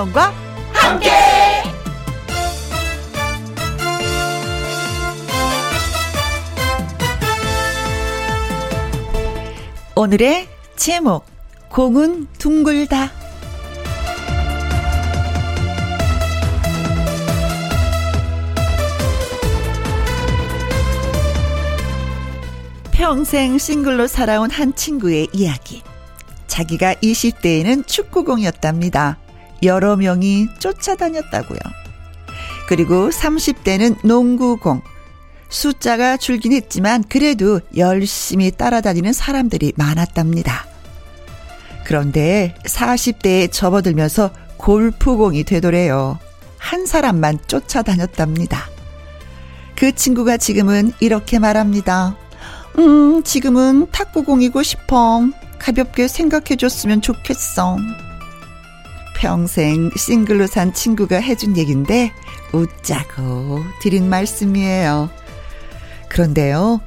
김혜영과 함께. 오늘의 제목 공은 둥글다. 평생 싱글로 살아온 한 친구의 이야기. 자기가 20대에는 축구공이었답니다. 여러 명이 쫓아다녔다고요. 그리고 30대는 농구공. 숫자가 줄긴 했지만 그래도 열심히 따라다니는 사람들이 많았답니다. 그런데 40대에 접어들면서 골프공이 되더래요. 한 사람만 쫓아다녔답니다. 그 친구가 지금은 이렇게 말합니다. 음, 지금은 탁구공이고 싶어. 가볍게 생각해줬으면 좋겠어. 평생 싱글로 산 친구가 해준 얘긴데 웃자고 드린 말씀이에요. 그런데요,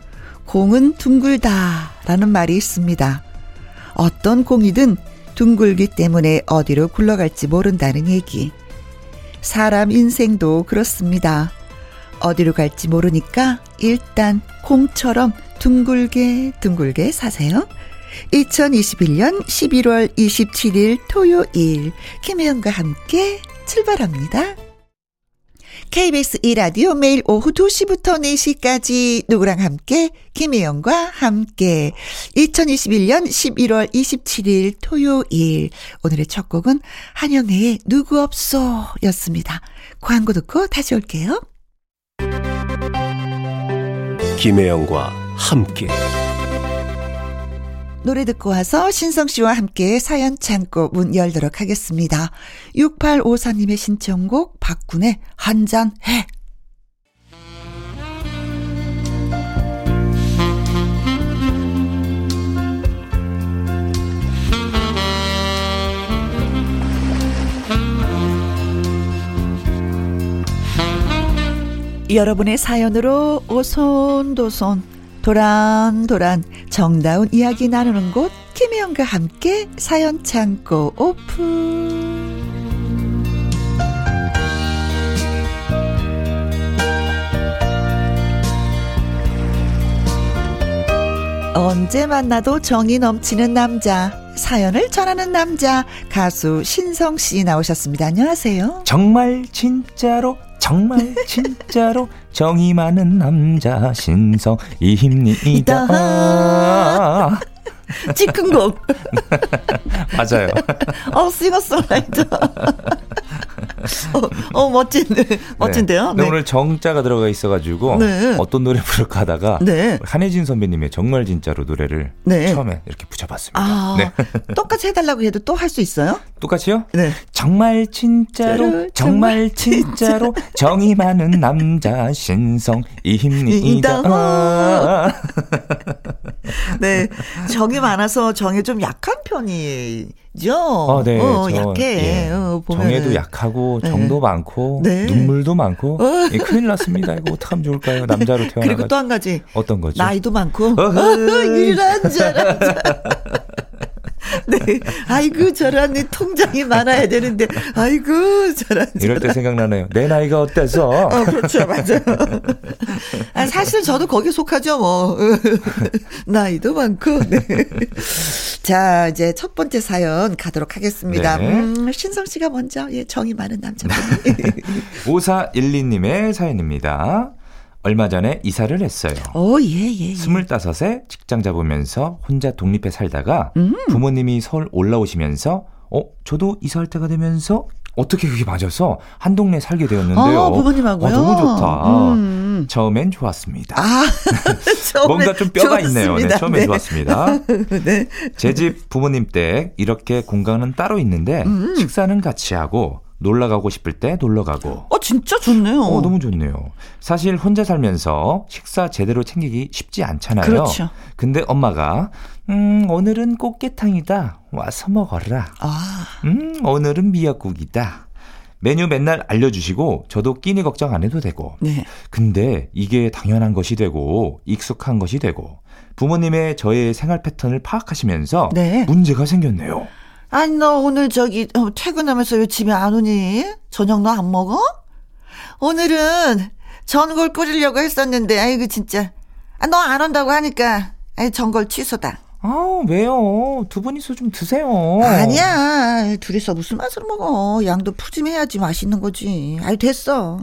공은 둥글다 라는 말이 있습니다. 어떤 공이든 둥글기 때문에 어디로 굴러갈지 모른다는 얘기. 사람 인생도 그렇습니다. 어디로 갈지 모르니까 일단 공처럼 둥글게 둥글게 사세요. 2021년 11월 27일 토요일 김혜영과 함께 출발합니다. KBS 1라디오 매일 오후 2시부터 4시까지 누구랑 함께 김혜영과 함께 2021년 11월 27일 토요일 오늘의 첫 곡은 한영애의 누구 없소 였습니다. 광고 듣고 다시 올게요. 김혜영과 함께 노래 듣고 와서 신성 씨와 함께 사연 창고 문 열도록 하겠습니다. 6854님의 신청곡 박군의 한 잔 해. 여러분의 사연으로 오손도손 도란도란 정다운 이야기 나누는 곳 김혜영과 함께 사연 창고 오픈 언제 만나도 정이 넘치는 남자 사연을 전하는 남자 가수 신성 씨 나오셨습니다. 안녕하세요. 정말 진짜로 정말 진짜로 정이 많은 남자 신성 이힘니다. 찌큰곡. 맞아요. 어, 싱어송라이터. 어, 어, 멋진, 멋진데요? 네. 네. 오늘 정자가 들어가 있어가지고 네. 어떤 노래 부를까 하다가 네. 한혜진 선배님의 정말 진짜로 노래를 네. 처음에 이렇게 붙여봤습니다. 아, 네. 똑같이 해달라고 해도 또 할 수 있어요? 똑같이요? 네. 정말 진짜로, 정말 진짜로 정이 많은 남자 신성입니다. 네. 정이 많아서 정에 좀 약한 편이 죠. 어, 네. 어, 저, 약해. 예. 어, 정에도 약하고 네. 정도 네. 많고 네. 눈물도 많고 어. 예, 큰일 났습니다. 이거 어떡하면 좋을까요? 남자로 태어나 그리고 또 한 가지. 어떤 거죠? 나이도 많고. 이런 자 네. 아이고, 저런 통장이 많아야 되는데, 아이고, 저런. 이럴 때 생각나네요. 내 나이가 어때서? 어, 그렇죠. 맞아요. 아, 사실 저도 거기에 속하죠, 뭐. 나이도 많고, 네. 자, 이제 첫 번째 사연 가도록 하겠습니다. 네. 음, 신성 씨가 먼저, 예, 정이 많은 남자분. 5412님의 사연입니다. 얼마 전에 이사를 했어요. 오, 예, 예, 예. 25에 직장 잡으면서 혼자 독립해 살다가 음. 부모님이 서울 올라오시면서 어, 저도 이사할 때가 되면서 어떻게 그게 맞아서 한 동네 살게 되었는데요. 아, 부모님하고요? 아, 너무 좋다. 음. 처음엔 좋았습니다. 아, 뭔가 좀 뼈가 좋았습니다. 있네요. 네, 처음엔 네. 좋았습니다. 네. 제집 부모님 댁 이렇게 공간은 따로 있는데 음. 식사는 같이 하고 놀러 가고 싶을 때 놀러 가고. 어, 진짜 좋네요. 어, 너무 좋네요. 사실 혼자 살면서 식사 제대로 챙기기 쉽지 않잖아요. 그렇죠. 근데 엄마가 음, 오늘은 꽃게탕이다. 와서 먹어라. 아. 음, 오늘은 미역국이다. 메뉴 맨날 알려주시고 저도 끼니 걱정 안 해도 되고. 네. 근데 이게 당연한 것이 되고 익숙한 것이 되고 부모님의 저의 생활 패턴을 파악하시면서 네. 문제가 생겼네요. 아니, 너 오늘 저기 어, 퇴근하면서 왜 집에 안 오니? 저녁 너 안 먹어? 오늘은 전골 끓이려고 했었는데, 아이고, 진짜. 아, 너 안 온다고 하니까, 아이, 전골 취소다. 아, 왜요? 두 분이서 좀 드세요. 아니야. 둘이서 무슨 맛을 먹어. 양도 푸짐해야지 맛있는 거지. 아이, 됐어.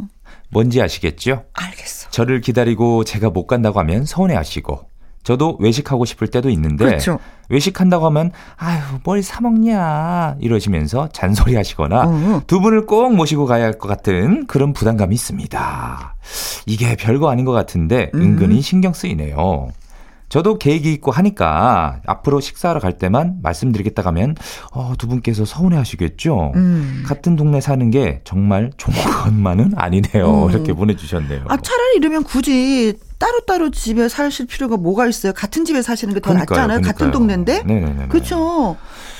뭔지 아시겠죠? 알겠어. 저를 기다리고 제가 못 간다고 하면 서운해 하시고, 저도 외식하고 싶을 때도 있는데 그렇죠. 외식한다고 하면 아유 뭘 사 먹냐 이러시면서 잔소리 하시거나 어. 두 분을 꼭 모시고 가야 할 것 같은 그런 부담감이 있습니다. 이게 별거 아닌 것 같은데 음. 은근히 신경 쓰이네요. 저도 계획이 있고 하니까 앞으로 식사하러 갈 때만 말씀드리겠다 가면 어, 두 분께서 서운해 하시겠죠. 음. 같은 동네 사는 게 정말 좋은 것만은 아니네요. 음. 이렇게 보내주셨네요. 아 차라리 이러면 굳이 따로따로 집에 사실 필요가 뭐가 있어요? 같은 집에 사시는 게 더 낫지 않아요? 같은 동네인데? 네네네. 그렇죠.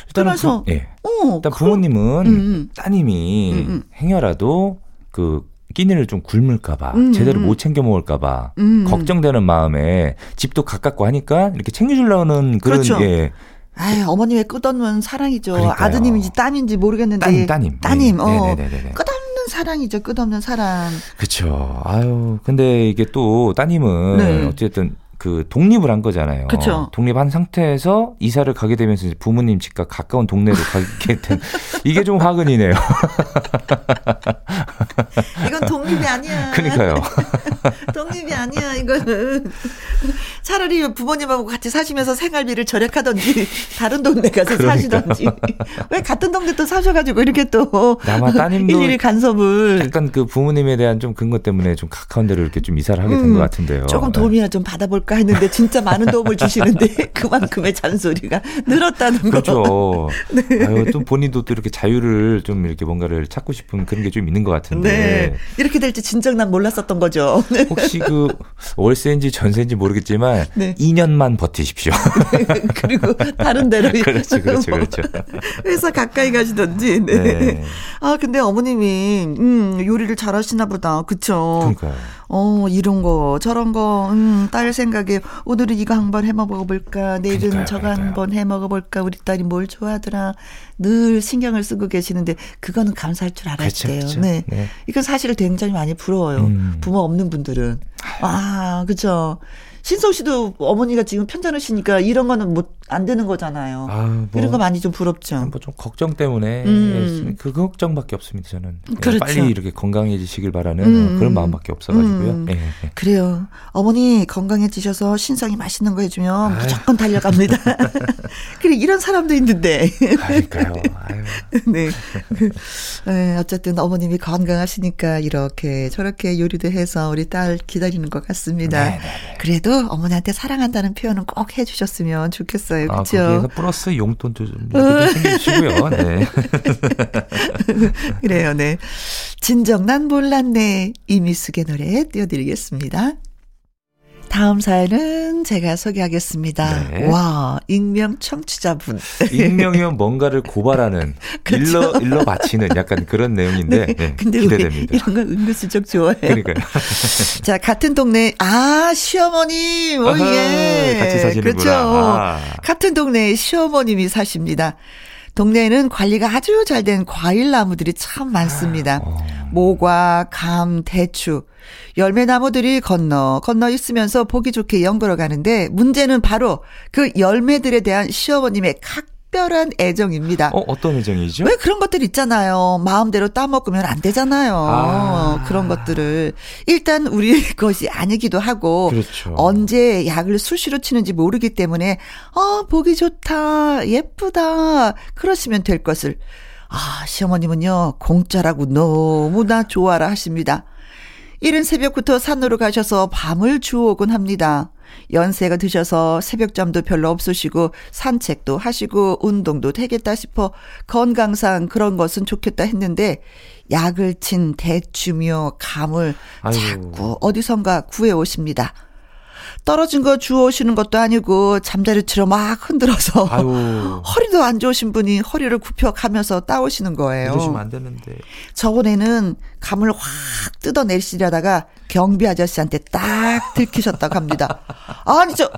일단은 부, 예. 어, 일단 부모님은 음, 음. 따님이 음, 음. 행여라도 그 끼니를 좀 굶을까봐 음, 제대로 못 챙겨 먹을까봐 음. 걱정되는 마음에 집도 가깝고 하니까 이렇게 챙겨주려는 그런 그렇죠. 예. 아유, 어머님의 끝없는 사랑이죠. 그러니까요. 아드님인지 따님인지 모르겠는데. 따님, 따님. 따님, 네. 어. 네네네네. 끝없는 사랑이죠, 끝없는 사랑. 그쵸. 아유, 근데 이게 또 따님은 네. 어쨌든 그 독립을 한 거잖아요. 그쵸. 독립한 상태에서 이사를 가게 되면서 부모님 집과 가까운 동네로 가게 된 이게 좀 화근이네요. 이건 독립이 아니야. 그러니까요. 독립이 아니야. 이거는 차라리 부모님하고 같이 사시면서 생활비를 절약하던지 다른 동네 가서 그러니까. 사시던지 왜 같은 동네 또 사셔가지고 이렇게 또 따님도 일일이 간섭을 약간 그 부모님에 대한 좀 근거 때문에 좀 가까운 데로 이렇게 좀 이사를 하게 된것 음, 같은데요. 조금 도움이나 좀 받아볼까. 할까 했는데 진짜 많은 도움을 주시는데 그만큼의 잔소리가 늘었다는 거. 그렇죠. 네. 아유, 또 본인도 또 이렇게 자유를 좀 이렇게 뭔가를 찾고 싶은 그런 게 좀 있는 것 같은데. 네. 이렇게 될지 진작 난 몰랐었던 거죠. 네. 혹시 그 월세인지 전세인지 모르겠지만 네. 2년만 버티십시오. 그리고 다른 데로. 그렇죠, 그렇죠, 그렇죠. 회사 가까이 가시던지. 네. 네. 아 근데 어머님이 음 요리를 잘하시나 보다. 그쵸. 그러니까요. 어 이런 거 저런 거 음딸 생각 생각에 오늘은 이거 한번 해 먹어볼까 내일은 그러니까요, 저거. 한번 해 먹어볼까 우리 딸이 뭘 좋아하더라 늘 신경을 쓰고 계시는데 그거는 감사할 줄 그렇죠, 돼요. 그렇죠. 네. 네. 이건 사실 굉장히 많이 부러워요. 음. 부모 없는 분들은 아 그죠. 신성 씨도 어머니가 지금 편찮으시니까 이런 거는 못 안 되는 거잖아요. 아, 뭐, 이런 거 많이 좀 부럽죠. 뭐 좀 걱정 때문에 음. 그 걱정밖에 없습니다. 저는 그렇죠. 빨리 이렇게 건강해지시길 바라는 음. 그런 마음밖에 없어가지고요. 음. 네, 네. 그래요. 어머니 건강해지셔서 신성이 맛있는 거 해주면 아유. 무조건 달려갑니다. 그래 이런 사람도 있는데. 그러니까요. 네. 네. 어쨌든 어머님이 건강하시니까 이렇게 저렇게 요리도 해서 우리 딸 기다리는 것 같습니다. 네네네. 네, 네. 그래도 어머니한테 사랑한다는 표현은 꼭 해주셨으면 좋겠어요. 그렇죠? 아, 거기에서 플러스 용돈도 좀 챙겨주시고요. 네. 그래요, 네. 진정 난 몰랐네 이미숙의 노래 띄워드리겠습니다. 다음 사연은 제가 소개하겠습니다. 네. 와, 익명 청취자분. 익명이면 뭔가를 고발하는, 그렇죠? 일러, 일러 바치는 약간 그런 내용인데, 네. 네. 근데 기대됩니다. 이런 거 은근슬쩍 좋아해요. 그러니까요. 자, 같은 동네, 아, 시어머님, 오, 예. 같이 사시는구나. 그렇죠. 아. 같은 동네에 시어머님이 사십니다. 동네에는 관리가 아주 잘 된 과일 나무들이 참 많습니다. 어. 모과, 감, 대추. 열매 나무들이 건너 건너 있으면서 보기 좋게 연걸어 가는데 문제는 바로 그 열매들에 대한 시어머님의 각 특별한 애정입니다. 어, 어떤 애정이죠? 왜 그런 것들 있잖아요. 마음대로 따먹으면 안 되잖아요. 아. 그런 것들을. 일단 우리 것이 아니기도 하고. 그렇죠. 언제 약을 수시로 치는지 모르기 때문에, 어, 보기 좋다, 예쁘다. 그러시면 될 것을. 아, 시어머님은요, 공짜라고 너무나 좋아라 하십니다. 이른 새벽부터 산으로 가셔서 밤을 주오곤 합니다. 연세가 드셔서 새벽잠도 별로 없으시고 산책도 하시고 운동도 되겠다 싶어 건강상 그런 것은 좋겠다 했는데 약을 친 대추며 감을 아유. 자꾸 어디선가 구해 오십니다. 떨어진 거 주워오시는 것도 아니고 잠자리처럼 막 흔들어서 아유. 허리도 안 좋으신 분이 허리를 굽혀 가면서 따오시는 거예요. 이러시면 안 되는데. 저번에는 감을 확 뜯어내시려다가 경비 아저씨한테 딱 들키셨다고 합니다. 아니 저,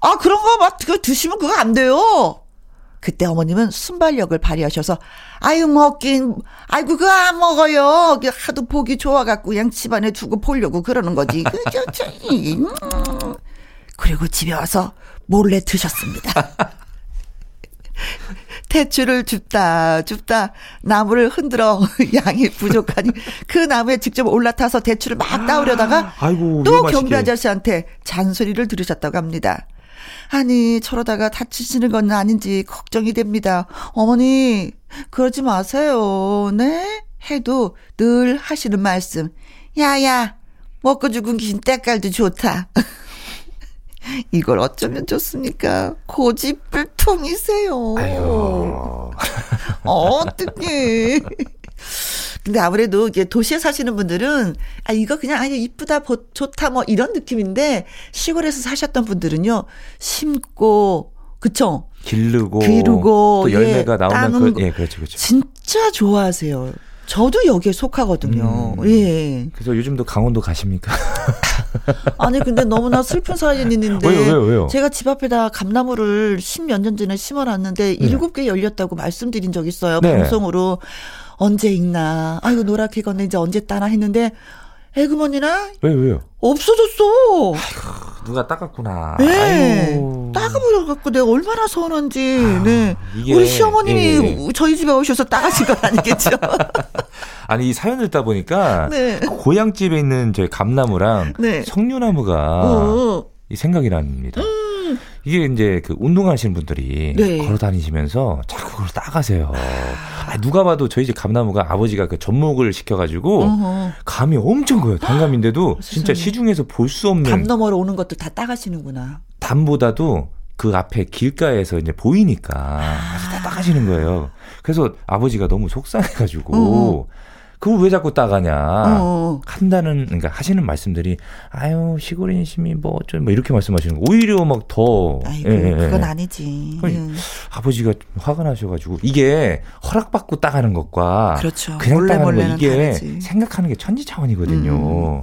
아 그런 거 막 드시면 그거 안 돼요. 그때 어머님은 순발력을 발휘하셔서 아유 먹긴 아이고 그거 안 먹어요. 하도 보기 좋아갖고 그냥 집안에 두고 보려고 그러는 거지. 그죠? 음. 그리고 집에 와서 몰래 드셨습니다. 대추를 줍다 줍다 나무를 흔들어 양이 부족하니 그 나무에 직접 올라타서 대추를 막 따오려다가 아이고, 또 경비 아저씨한테 잔소리를 들으셨다고 합니다. 아니 저러다가 다치시는 건 아닌지 걱정이 됩니다. 어머니 그러지 마세요. 네? 해도 늘 하시는 말씀. 야야 먹고 죽은 긴 때깔도 좋다. 이걸 어쩌면 좋습니까? 고집불통이세요. 아유. 어떡해. 근데 아무래도 이게 도시에 사시는 분들은 아 이거 그냥 아니 이쁘다 좋다 뭐 이런 느낌인데 시골에서 사셨던 분들은요 심고 그쵸 기르고 기르고 또 열매가 예, 나오면 그, 예 그렇죠 그렇죠 진짜 좋아하세요. 저도 여기에 속하거든요. 음. 예. 그래서 요즘도 강원도 가십니까? 아니 근데 너무나 슬픈 사연이 있는데 왜요, 왜요, 왜요? 제가 집 앞에다 감나무를 십몇 년 전에 심어놨는데 네. 일곱 네. 개 열렸다고 말씀드린 적 있어요 네. 방송으로 언제 익나 아이고 노랗게 익었네 이제 언제 따나 했는데 에그머니나 왜 왜요? 없어졌어. 아이고, 누가 닦았구나. 네. 닦아버려갖고 내가 얼마나 서운한지. 아, 네. 우리 시어머님이 예, 예. 저희 집에 오셔서 따가신 건 아니겠죠? 아니 이 사연을 듣다 보니까 네. 고향집에 있는 저희 감나무랑 네. 석류나무가 어. 이 생각이 납니다. 음. 이게 이제 그 운동하시는 분들이 네. 걸어 다니시면서 자꾸 그걸 따가세요. 아, 누가 봐도 저희 집 감나무가 아버지가 그 접목을 시켜가지고 어허. 감이 엄청 커요. 단감인데도 아, 진짜 시중에서 볼 수 없는. 담 너머로 오는 것도 다 따가시는구나. 담보다도 그 앞에 길가에서 이제 보이니까 아. 다 따가시는 거예요. 그래서 아버지가 너무 속상해가지고 어허. 그걸 왜 자꾸 따가냐. 어. 한다는, 그러니까 하시는 말씀들이, 아유, 시골 인심이 뭐, 좀, 뭐, 이렇게 말씀하시는 거. 오히려 막 더. 아이고, 예, 예. 그건 아니지. 음. 아버지가 화가 나셔가지고, 이게 허락받고 따가는 것과. 그렇죠. 그냥 몰래 따가는 거, 이게 다르지. 생각하는 게 천지 차원이거든요. 음.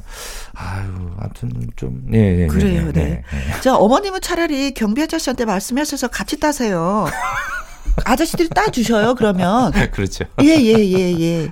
아유, 아무튼 좀, 네, 네. 그래요, 네. 네. 네. 네. 자, 어머님은 차라리 경비 아저씨한테 말씀하셔서 같이 따세요. 아저씨들이 따 주셔요, 그러면. 그렇죠. 예, 예, 예, 예.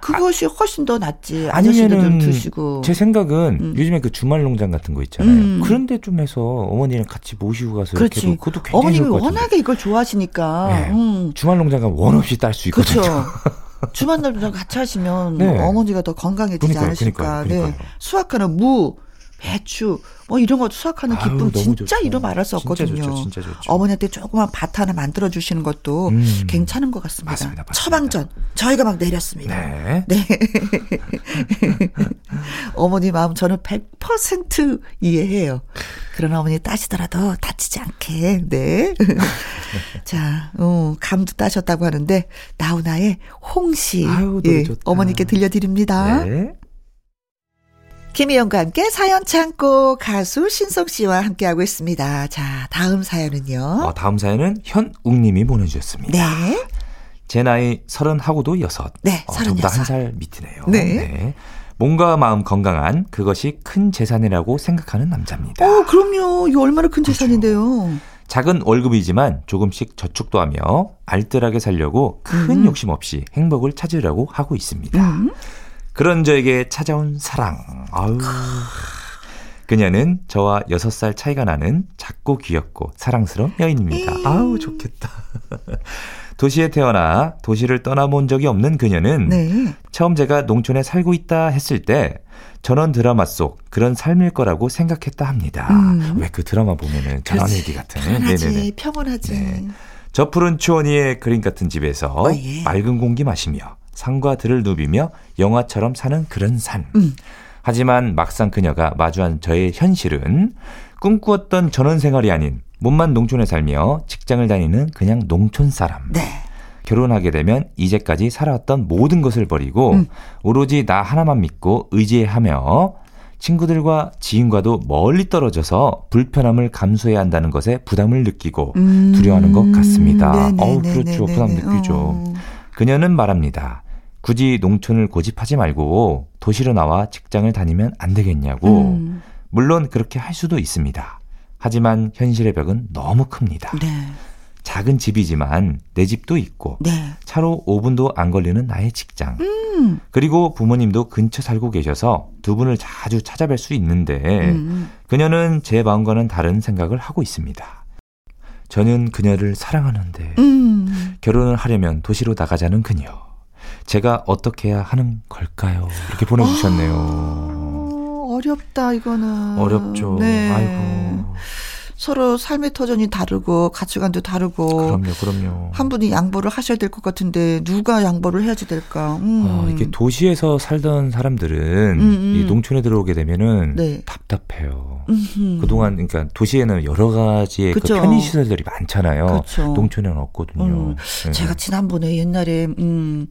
그것이 훨씬 더 낫지. 아저씨들 드시고. 제 생각은 음. 요즘에 그 주말 농장 같은 거 있잖아요. 음. 그런데 좀 해서 어머니랑 같이 모시고 가서 그렇지. 이렇게 그것도 굉장히 어머님이 워낙에 이걸 좋아하시니까. 네. 음. 주말 농장 가면 원 없이 딸 수 있거든요. 그렇죠. 주말 농장 같이 하시면 네. 어머니가 더 건강해지지 그러니까요, 않으실까. 그러니까요, 그러니까요. 네. 수확하는 무, 배추 뭐 이런 거 수확하는 기쁨 아유, 진짜 좋죠. 이름 말할 수 없거든요. 진짜 좋죠, 진짜 좋죠. 어머니한테 조그만 밭 하나 만들어 주시는 것도 음. 괜찮은 것 같습니다. 맞습니다, 맞습니다. 처방전 저희가 막 내렸습니다. 네. 네. 어머니 마음 저는 100% 이해해요. 그런 어머니 따시더라도 다치지 않게. 네. 자, 어, 감도 따셨다고 하는데 나훈아의 홍시 아유, 예, 어머니께 들려드립니다. 네. 김희영과 함께 사연 창고 가수 신성 씨와 함께하고 있습니다. 자, 다음 사연은요. 어, 다음 사연은 현웅님이 보내주셨습니다. 네. 제 나이 서른하고도 여섯. 네, 어, 저보다 한 살 밑이네요. 네. 네. 몸과 마음 건강한 그것이 큰 재산이라고 생각하는 남자입니다. 어, 그럼요. 이거 얼마나 큰 그렇죠. 재산인데요. 작은 월급이지만 조금씩 저축도 하며 알뜰하게 살려고 큰 음. 욕심 없이 행복을 찾으려고 하고 있습니다. 음. 그런 저에게 찾아온 사랑. 아유. 그녀는 저와 6살 차이가 나는 작고 귀엽고 사랑스러운 여인입니다. 아우, 좋겠다. 도시에 태어나 도시를 떠나본 적이 없는 그녀는 네. 처음 제가 농촌에 살고 있다 했을 때 전원 드라마 속 그런 삶일 거라고 생각했다 합니다. 음. 왜그 드라마 보면은 전원 얘기 같은. 편하지, 네네네. 평온하지. 네. 저 푸른 추원 위의 그림 같은 집에서 어, 예. 맑은 공기 마시며 산과 들을 누비며 영화처럼 사는 그런 산. 음. 하지만 막상 그녀가 마주한 저의 현실은 꿈꾸었던 전원 생활이 아닌 몸만 농촌에 살며 직장을 다니는 그냥 농촌 사람. 네. 결혼하게 되면 이제까지 살아왔던 모든 것을 버리고 음. 오로지 나 하나만 믿고 의지하며 친구들과 지인과도 멀리 떨어져서 불편함을 감수해야 한다는 것에 부담을 느끼고 음. 두려워하는 것 같습니다. 네네네네네. 어우, 그렇죠. 부담 느끼죠. 어. 그녀는 말합니다. 굳이 농촌을 고집하지 말고 도시로 나와 직장을 다니면 안 되겠냐고. 음. 물론 그렇게 할 수도 있습니다. 하지만 현실의 벽은 너무 큽니다. 네. 작은 집이지만 내 집도 있고 네. 차로 5분도 안 걸리는 나의 직장. 음. 그리고 부모님도 근처 살고 계셔서 두 분을 자주 찾아뵐 수 있는데 음. 그녀는 제 마음과는 다른 생각을 하고 있습니다. 저는 그녀를 사랑하는데 음. 결혼을 하려면 도시로 나가자는 그녀. 제가 어떻게 해야 하는 걸까요? 이렇게 보내주셨네요. 아, 어렵다 이거는. 어렵죠. 네. 아이고. 서로 삶의 터전이 다르고 가치관도 다르고 그럼요, 그럼요. 한 분이 양보를 하셔야 될 것 같은데 누가 양보를 해야지 될까? 음. 아, 이게 도시에서 살던 사람들은 음, 음. 이 농촌에 들어오게 되면은 네. 답답해요. 음흠. 그동안 그러니까 도시에는 여러 가지의 그 편의 시설들이 많잖아요. 그쵸. 농촌에는 없거든요. 음. 네. 제가 지난번에 옛날에 음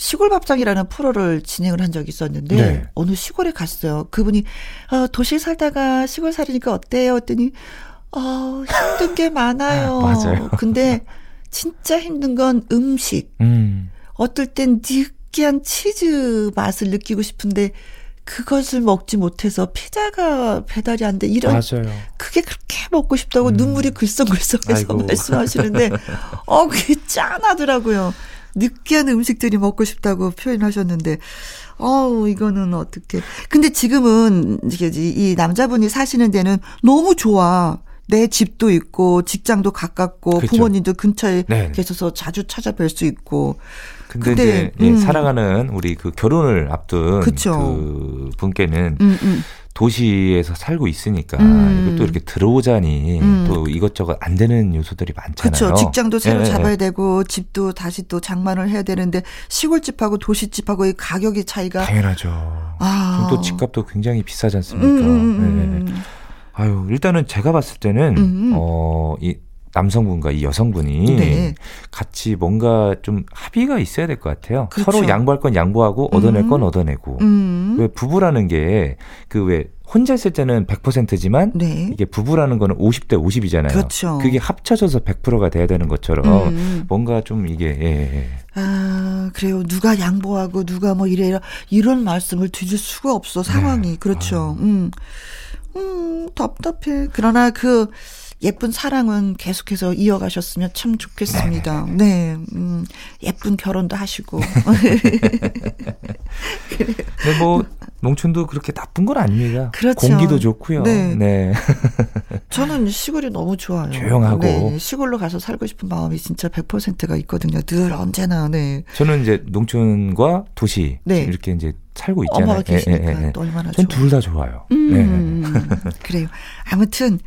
시골 밥상이라는 프로를 진행을 한 적이 있었는데 네. 어느 시골에 갔어요. 그분이 어, 도시 살다가 시골 살이니까 어때요? 했더니 어, 힘든 게 많아요. 맞아요. 근데 진짜 힘든 건 음식. 음. 어떨 땐 느끼한 치즈 맛을 느끼고 싶은데 그것을 먹지 못해서 피자가 배달이 안 돼. 이런 맞아요. 그게 그렇게 먹고 싶다고 음. 눈물이 글썽글썽해서 말씀하시는데 어 그게 짠하더라고요. 느끼한 음식들이 먹고 싶다고 표현하셨는데 어우 이거는 어떻게 근데 지금은 이 남자분이 사시는 데는 너무 좋아. 내 집도 있고 직장도 가깝고 그렇죠. 부모님도 근처에 네네. 계셔서 자주 찾아뵐 수 있고. 근데, 근데 이제 예, 음. 사랑하는 우리 그 결혼을 앞둔 그쵸. 그 분께는 음, 음. 도시에서 살고 있으니까 음. 이것도 이렇게 들어오자니 음. 또 이것저것 안 되는 요소들이 많잖아요. 그렇죠. 직장도 새로 네. 잡아야 되고 집도 다시 또 장만을 해야 되는데 시골집하고 도시집하고 이 가격의 차이가 당연하죠. 아. 또 집값도 굉장히 비싸지 않습니까? 음. 네. 아유, 일단은 제가 봤을 때는, 음. 어, 이 남성분과 이 여성분이 네. 같이 뭔가 좀 합의가 있어야 될 것 같아요. 그렇죠. 서로 양보할 건 양보하고 얻어낼 건 음. 얻어내고. 음. 왜 부부라는 게 그 왜 혼자 있을 때는 100%지만 네. 이게 부부라는 거는 50대 50이잖아요. 그렇죠. 그게 합쳐져서 100%가 돼야 되는 것처럼 음. 뭔가 좀 이게 예, 예. 아, 그래요. 누가 양보하고 누가 뭐 이래라 이런 말씀을 드릴 수가 없어 상황이. 네. 그렇죠. 아. 음. 음, 답답해. 그러나 그 예쁜 사랑은 계속해서 이어가셨으면 참 좋겠습니다. 네네. 네, 음, 예쁜 결혼도 하시고. 근데 뭐 농촌도 그렇게 나쁜 건 아닙니다. 그렇죠. 공기도 좋고요. 네. 네. 저는 시골이 너무 좋아요. 조용하고. 네. 시골로 가서 살고 싶은 마음이 진짜 100%가 있거든요. 늘 언제나. 네. 저는 이제 농촌과 도시 네. 이렇게 이제 살고 있잖아요. 엄마가 계시니까 예, 예, 예. 얼마나 전둘 다 좋아요. 음, 네. 그래요. 아무튼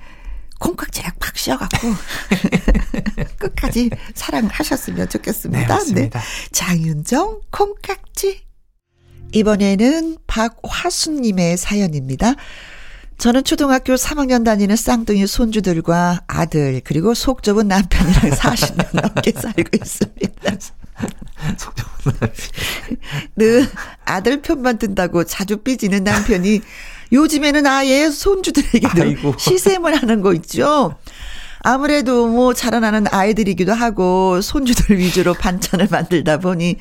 콩깍지락 팍 씌워갖고 끝까지 사랑하셨으면 좋겠습니다. 네, 네. 장윤정 콩깍지. 이번에는 박화순님의 사연입니다. 저는 초등학교 3학년 다니는 쌍둥이 손주들과 아들 그리고 속 좁은 남편이랑 40년 넘게 살고 있습니다. 속 좁은 남편. 늘 아들 편만 든다고 자주 삐지는 남편이 요즘에는 아예 손주들에게도 아이고. 시샘을 하는 거 있죠. 아무래도 뭐 자라나는 아이들이기도 하고 손주들 위주로 반찬을 만들다 보니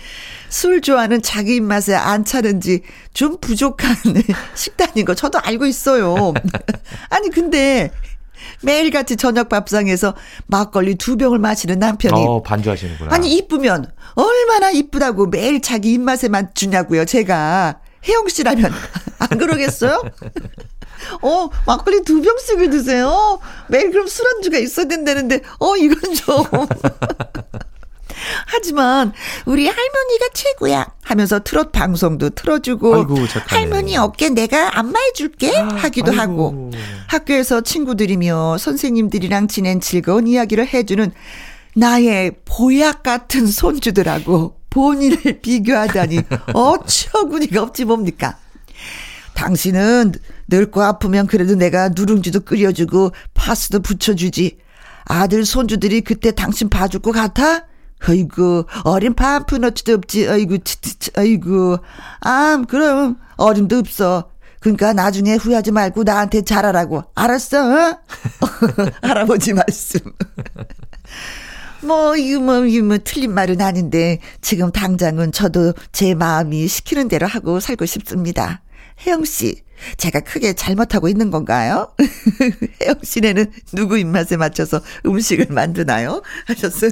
술 좋아하는 자기 입맛에 안 차는지 좀 부족한 식단인 거 저도 알고 있어요. 아니 근데 매일같이 저녁 밥상에서 막걸리 두 병을 마시는 남편이 어, 반주하시는구나. 아니 이쁘면 얼마나 이쁘다고 매일 자기 입맛에만 주냐고요. 제가 혜영 씨라면 안 그러겠어요? 어, 막걸리 두 병씩을 드세요? 매일 그럼 술안주가 있어야 된다는데, 어, 이건 좀. 하지만 우리 할머니가 최고야 하면서 트롯 방송도 틀어주고 아이고, 할머니 어깨 내가 안마해줄게 아, 하기도 아이고. 하고 학교에서 친구들이며 선생님들이랑 지낸 즐거운 이야기를 해주는 나의 보약 같은 손주들하고 본인을 비교하다니 어처구니가 없지 뭡니까? 당신은 늙고 아프면 그래도 내가 누룽지도 끓여주고 파스도 부쳐주지. 아들 손주들이 그때 당신 봐줄 것 같아? 어이구 어린 파프너츠도 없지. 어이구 치치치 어이구 아 그럼 어림도 없어. 그러니까 나중에 후회하지 말고 나한테 잘하라고. 알았어? 어? 할아버지 말씀. 뭐, 이거 뭐, 이거 뭐, 틀린 말은 아닌데, 지금 당장은 저도 제 마음이 시키는 대로 하고 살고 싶습니다. 혜영 씨, 제가 크게 잘못하고 있는 건가요? 혜영 씨네는 누구 입맛에 맞춰서 음식을 만드나요? 하셨어요.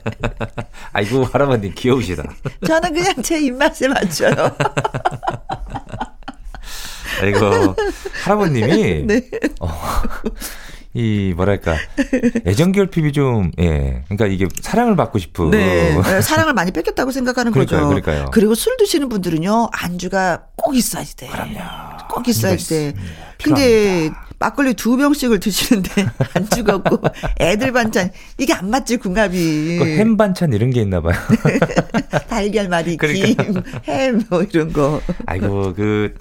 아이고, 할아버님 귀여우시다. 저는 그냥 제 입맛에 맞춰요. 아이고, 할아버님이. 네. 어, 이 뭐랄까 애정 결핍이 좀 예. 그러니까 이게 사랑을 받고 싶은 네. 네 사랑을 많이 뺏겼다고 생각하는 그러니까요, 거죠. 그러니까요. 그리고 술 드시는 분들은요. 안주가 꼭 있어야 돼. 그럼요. 꼭 있어야 돼. 근데 막걸리 두 병씩을 드시는데 안주가 없고 애들 반찬 이게 안 맞지 궁합이. 햄 반찬 이런 게 있나 봐요. 달걀말이 그러니까. 김, 햄 뭐 이런 거. 아이고 그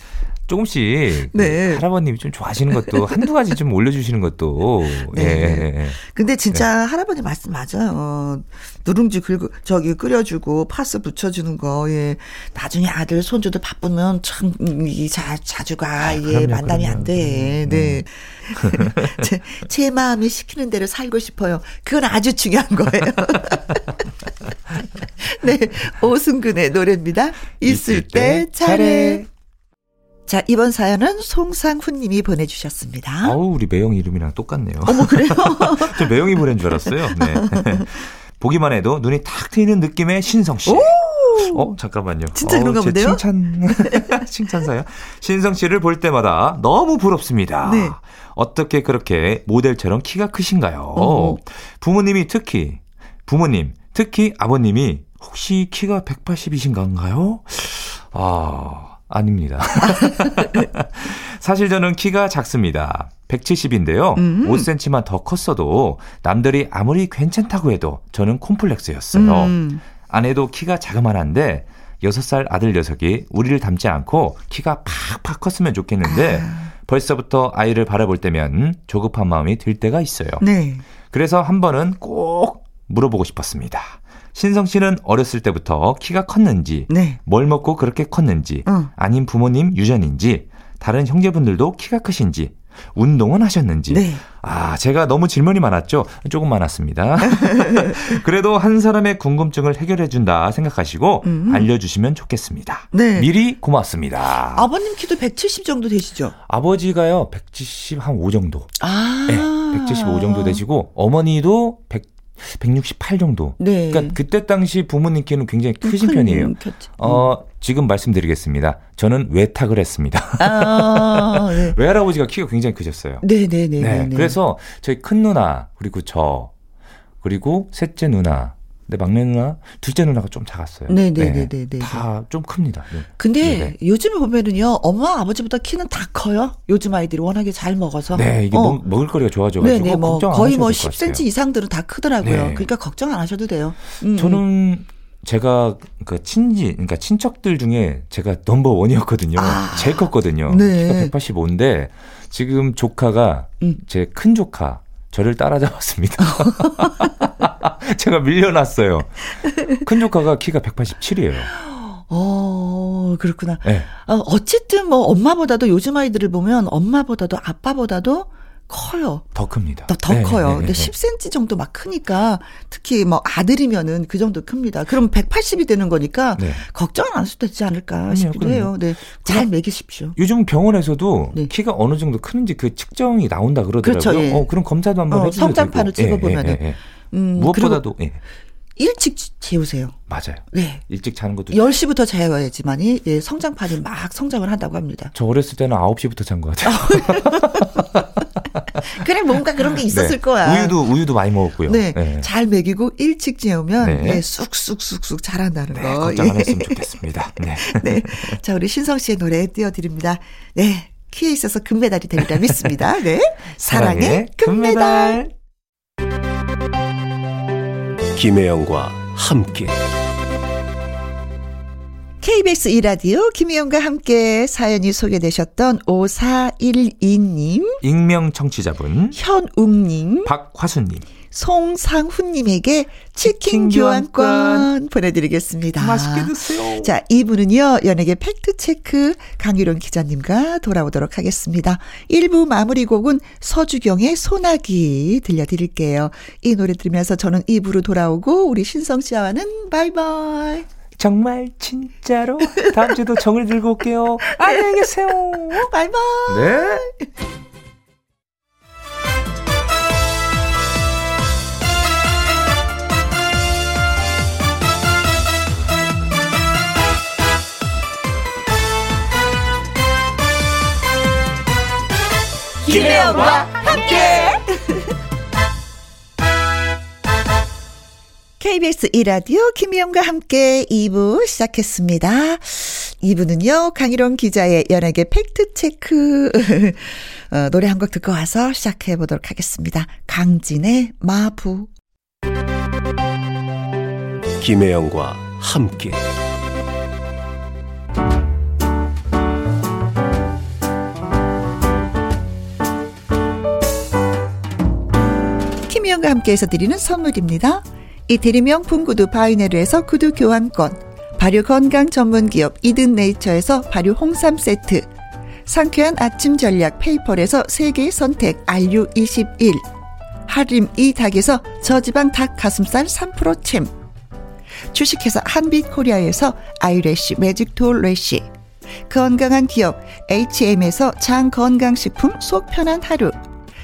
조금씩 그 네. 할아버님이 좀 좋아하시는 것도 한두 가지 좀 올려주시는 것도 네. 예. 근데 진짜 네. 할아버님 말씀 맞아요. 누룽지 긁고 저기 끓여주고 파스 붙여주는 거 예. 나중에 아들 손주도 바쁘면 참 이 자주가 예 만남이 안 돼. 네. 제, 제 마음이 시키는 대로 살고 싶어요. 그건 아주 중요한 거예요. 네, 오승근의 노래입니다. 있을, 있을 때 잘해. 자, 이번 사연은 송상훈 님이 보내주셨습니다. 아우, 우리 매영 이름이랑 똑같네요. 어머, 그래요? 저 매영이 보낸 줄 알았어요. 네. 보기만 해도 눈이 탁 트이는 느낌의 신성 씨. 어, 잠깐만요. 진짜 어, 그런가 본데요? 칭찬, 칭찬사요. 신성 씨를 볼 때마다 너무 부럽습니다. 네. 어떻게 그렇게 모델처럼 키가 크신가요? 어머. 부모님이 특히, 부모님, 특히 아버님이 혹시 키가 180이신가요? 아, 아닙니다. 사실 저는 키가 작습니다. 170인데요. 음. 5cm만 더 컸어도 남들이 아무리 괜찮다고 해도 저는 콤플렉스였어요. 음. 아내도 키가 자그만한데 6살 아들 녀석이 우리를 닮지 않고 키가 팍팍 컸으면 좋겠는데 아. 벌써부터 아이를 바라볼 때면 조급한 마음이 들 때가 있어요. 네. 그래서 한 번은 꼭 물어보고 싶었습니다. 신성 씨는 어렸을 때부터 키가 컸는지, 네. 뭘 먹고 그렇게 컸는지, 어. 아닌 부모님 유전인지, 다른 형제분들도 키가 크신지, 운동은 하셨는지. 네. 아, 제가 너무 질문이 많았죠? 조금 많았습니다. 그래도 한 사람의 궁금증을 해결해준다 생각하시고 음. 알려주시면 좋겠습니다. 네. 미리 고맙습니다. 아버님 키도 170 정도 되시죠? 아버지가요, 170 한 5 정도. 아. 네, 175 정도 되시고, 어머니도 100, 168 정도. 네. 그러니까 그때 당시 부모님 키는 굉장히 크신 편이에요. 켰죠. 어, 지금 말씀드리겠습니다. 저는 외탁을 했습니다. 아, 네. 외할아버지가 키가 굉장히 크셨어요. 네, 네, 네. 네. 네. 그래서 저희 큰 누나 그리고 저 그리고 셋째 누나 네, 막내 누나, 둘째 누나가 좀 작았어요. 네네네네. 네, 네, 다좀 큽니다. 네. 근데 네네. 요즘에 보면은요, 엄마, 아버지보다 키는 다 커요. 요즘 아이들이 워낙에 잘 먹어서. 네, 이게 어. 먹, 을거리가 좋아져가지고. 네네, 뭐 거의 뭐 10cm 이상들은 다 크더라고요. 네. 그러니까 걱정 안 하셔도 돼요. 음. 저는 제가 그 친지, 그러니까 친척들 중에 제가 넘버 원이었거든요. 아. 제일 컸거든요. 네. 키가 185인데 지금 조카가 음. 제큰 조카 저를 따라잡았습니다. 제가 밀려났어요. 큰 조카가 키가 187이에요. 어, 그렇구나. 네. 어, 어쨌든 뭐 엄마보다도 요즘 아이들을 보면 엄마보다도 아빠보다도 커요. 더 큽니다. 더, 더 네, 커요. 네, 네, 근데 10cm 정도 막 크니까 특히 뭐 아들이면은 그 정도 큽니다. 그럼 180이 되는 거니까 네. 걱정 안 하셔도 되지 않을까 싶기도 그럼요. 해요. 네. 잘 먹이십시오. 요즘 병원에서도 네. 키가 어느 정도 크는지 그 측정이 나온다 그러더라고요. 그렇죠, 예. 어, 그럼 검사도 한번 어, 해주세요. 성장판을 찍어보면은. 예, 예, 예, 음, 무엇보다도 예. 일찍 재우세요. 맞아요. 네. 일찍 자는 것도 10시부터 재워야지만이 예, 성장판이 막 성장을 한다고 합니다. 저 어렸을 때는 9시부터 잔 것 같아요. 그래 뭔가 그런 게 있었을 네. 거야. 우유도 우유도 많이 먹었고요. 네. 네. 잘 먹이고 일찍 재우면 네. 네. 쑥쑥쑥쑥 자란다는 네, 거. 걱정 안 예. 했으면 좋겠습니다. 네. 네. 자, 우리 신성 씨의 노래 띄워 드립니다. 네. 키에 있어서 금메달이 되리라 믿습니다. 네. 사랑의, 금메달. 김혜영과 함께. KBS 이라디오 김희영과 함께 사연이 소개되셨던 5412님. 익명 청취자분. 현웅님. 박화수님. 송상훈님에게 치킨, 치킨 교환권, 교환권 보내드리겠습니다. 맛있게 드세요. 자, 이분은요, 연예계 팩트체크 강일홍 기자님과 돌아오도록 하겠습니다. 1부 마무리 곡은 서주경의 소나기 들려드릴게요. 이 노래 들으면서 저는 2부로 돌아오고, 우리 신성 씨와는 바이바이. 정말 진짜로 다음 주도 정을 들고 올게요. 안녕히 계세요. 바이바이. 네. 김혜영과 함께. KBS 이라디오 김혜영과 함께 2부 시작했습니다. 2부는요, 강희롱 기자의 연예계 팩트체크. 어, 노래 한 곡 듣고 와서 시작해 보도록 하겠습니다. 강진의 마부. 김혜영과 함께. 김희영과 함께해서 드리는 선물입니다. 이태리 명품 구두 바이네르에서 구두 교환권, 발효 건강 전문 기업 이든 네이처에서 발효 홍삼 세트, 상쾌한 아침 전략 페이퍼에서 세계 선택 RU21, 하림 이 닭에서 저지방 닭 가슴살 3% 챔, 주식회사 한빛코리아에서 아이래쉬 매직톨 래쉬, 건강한 기업 H&M에서 장 건강식품 속 편한 하루,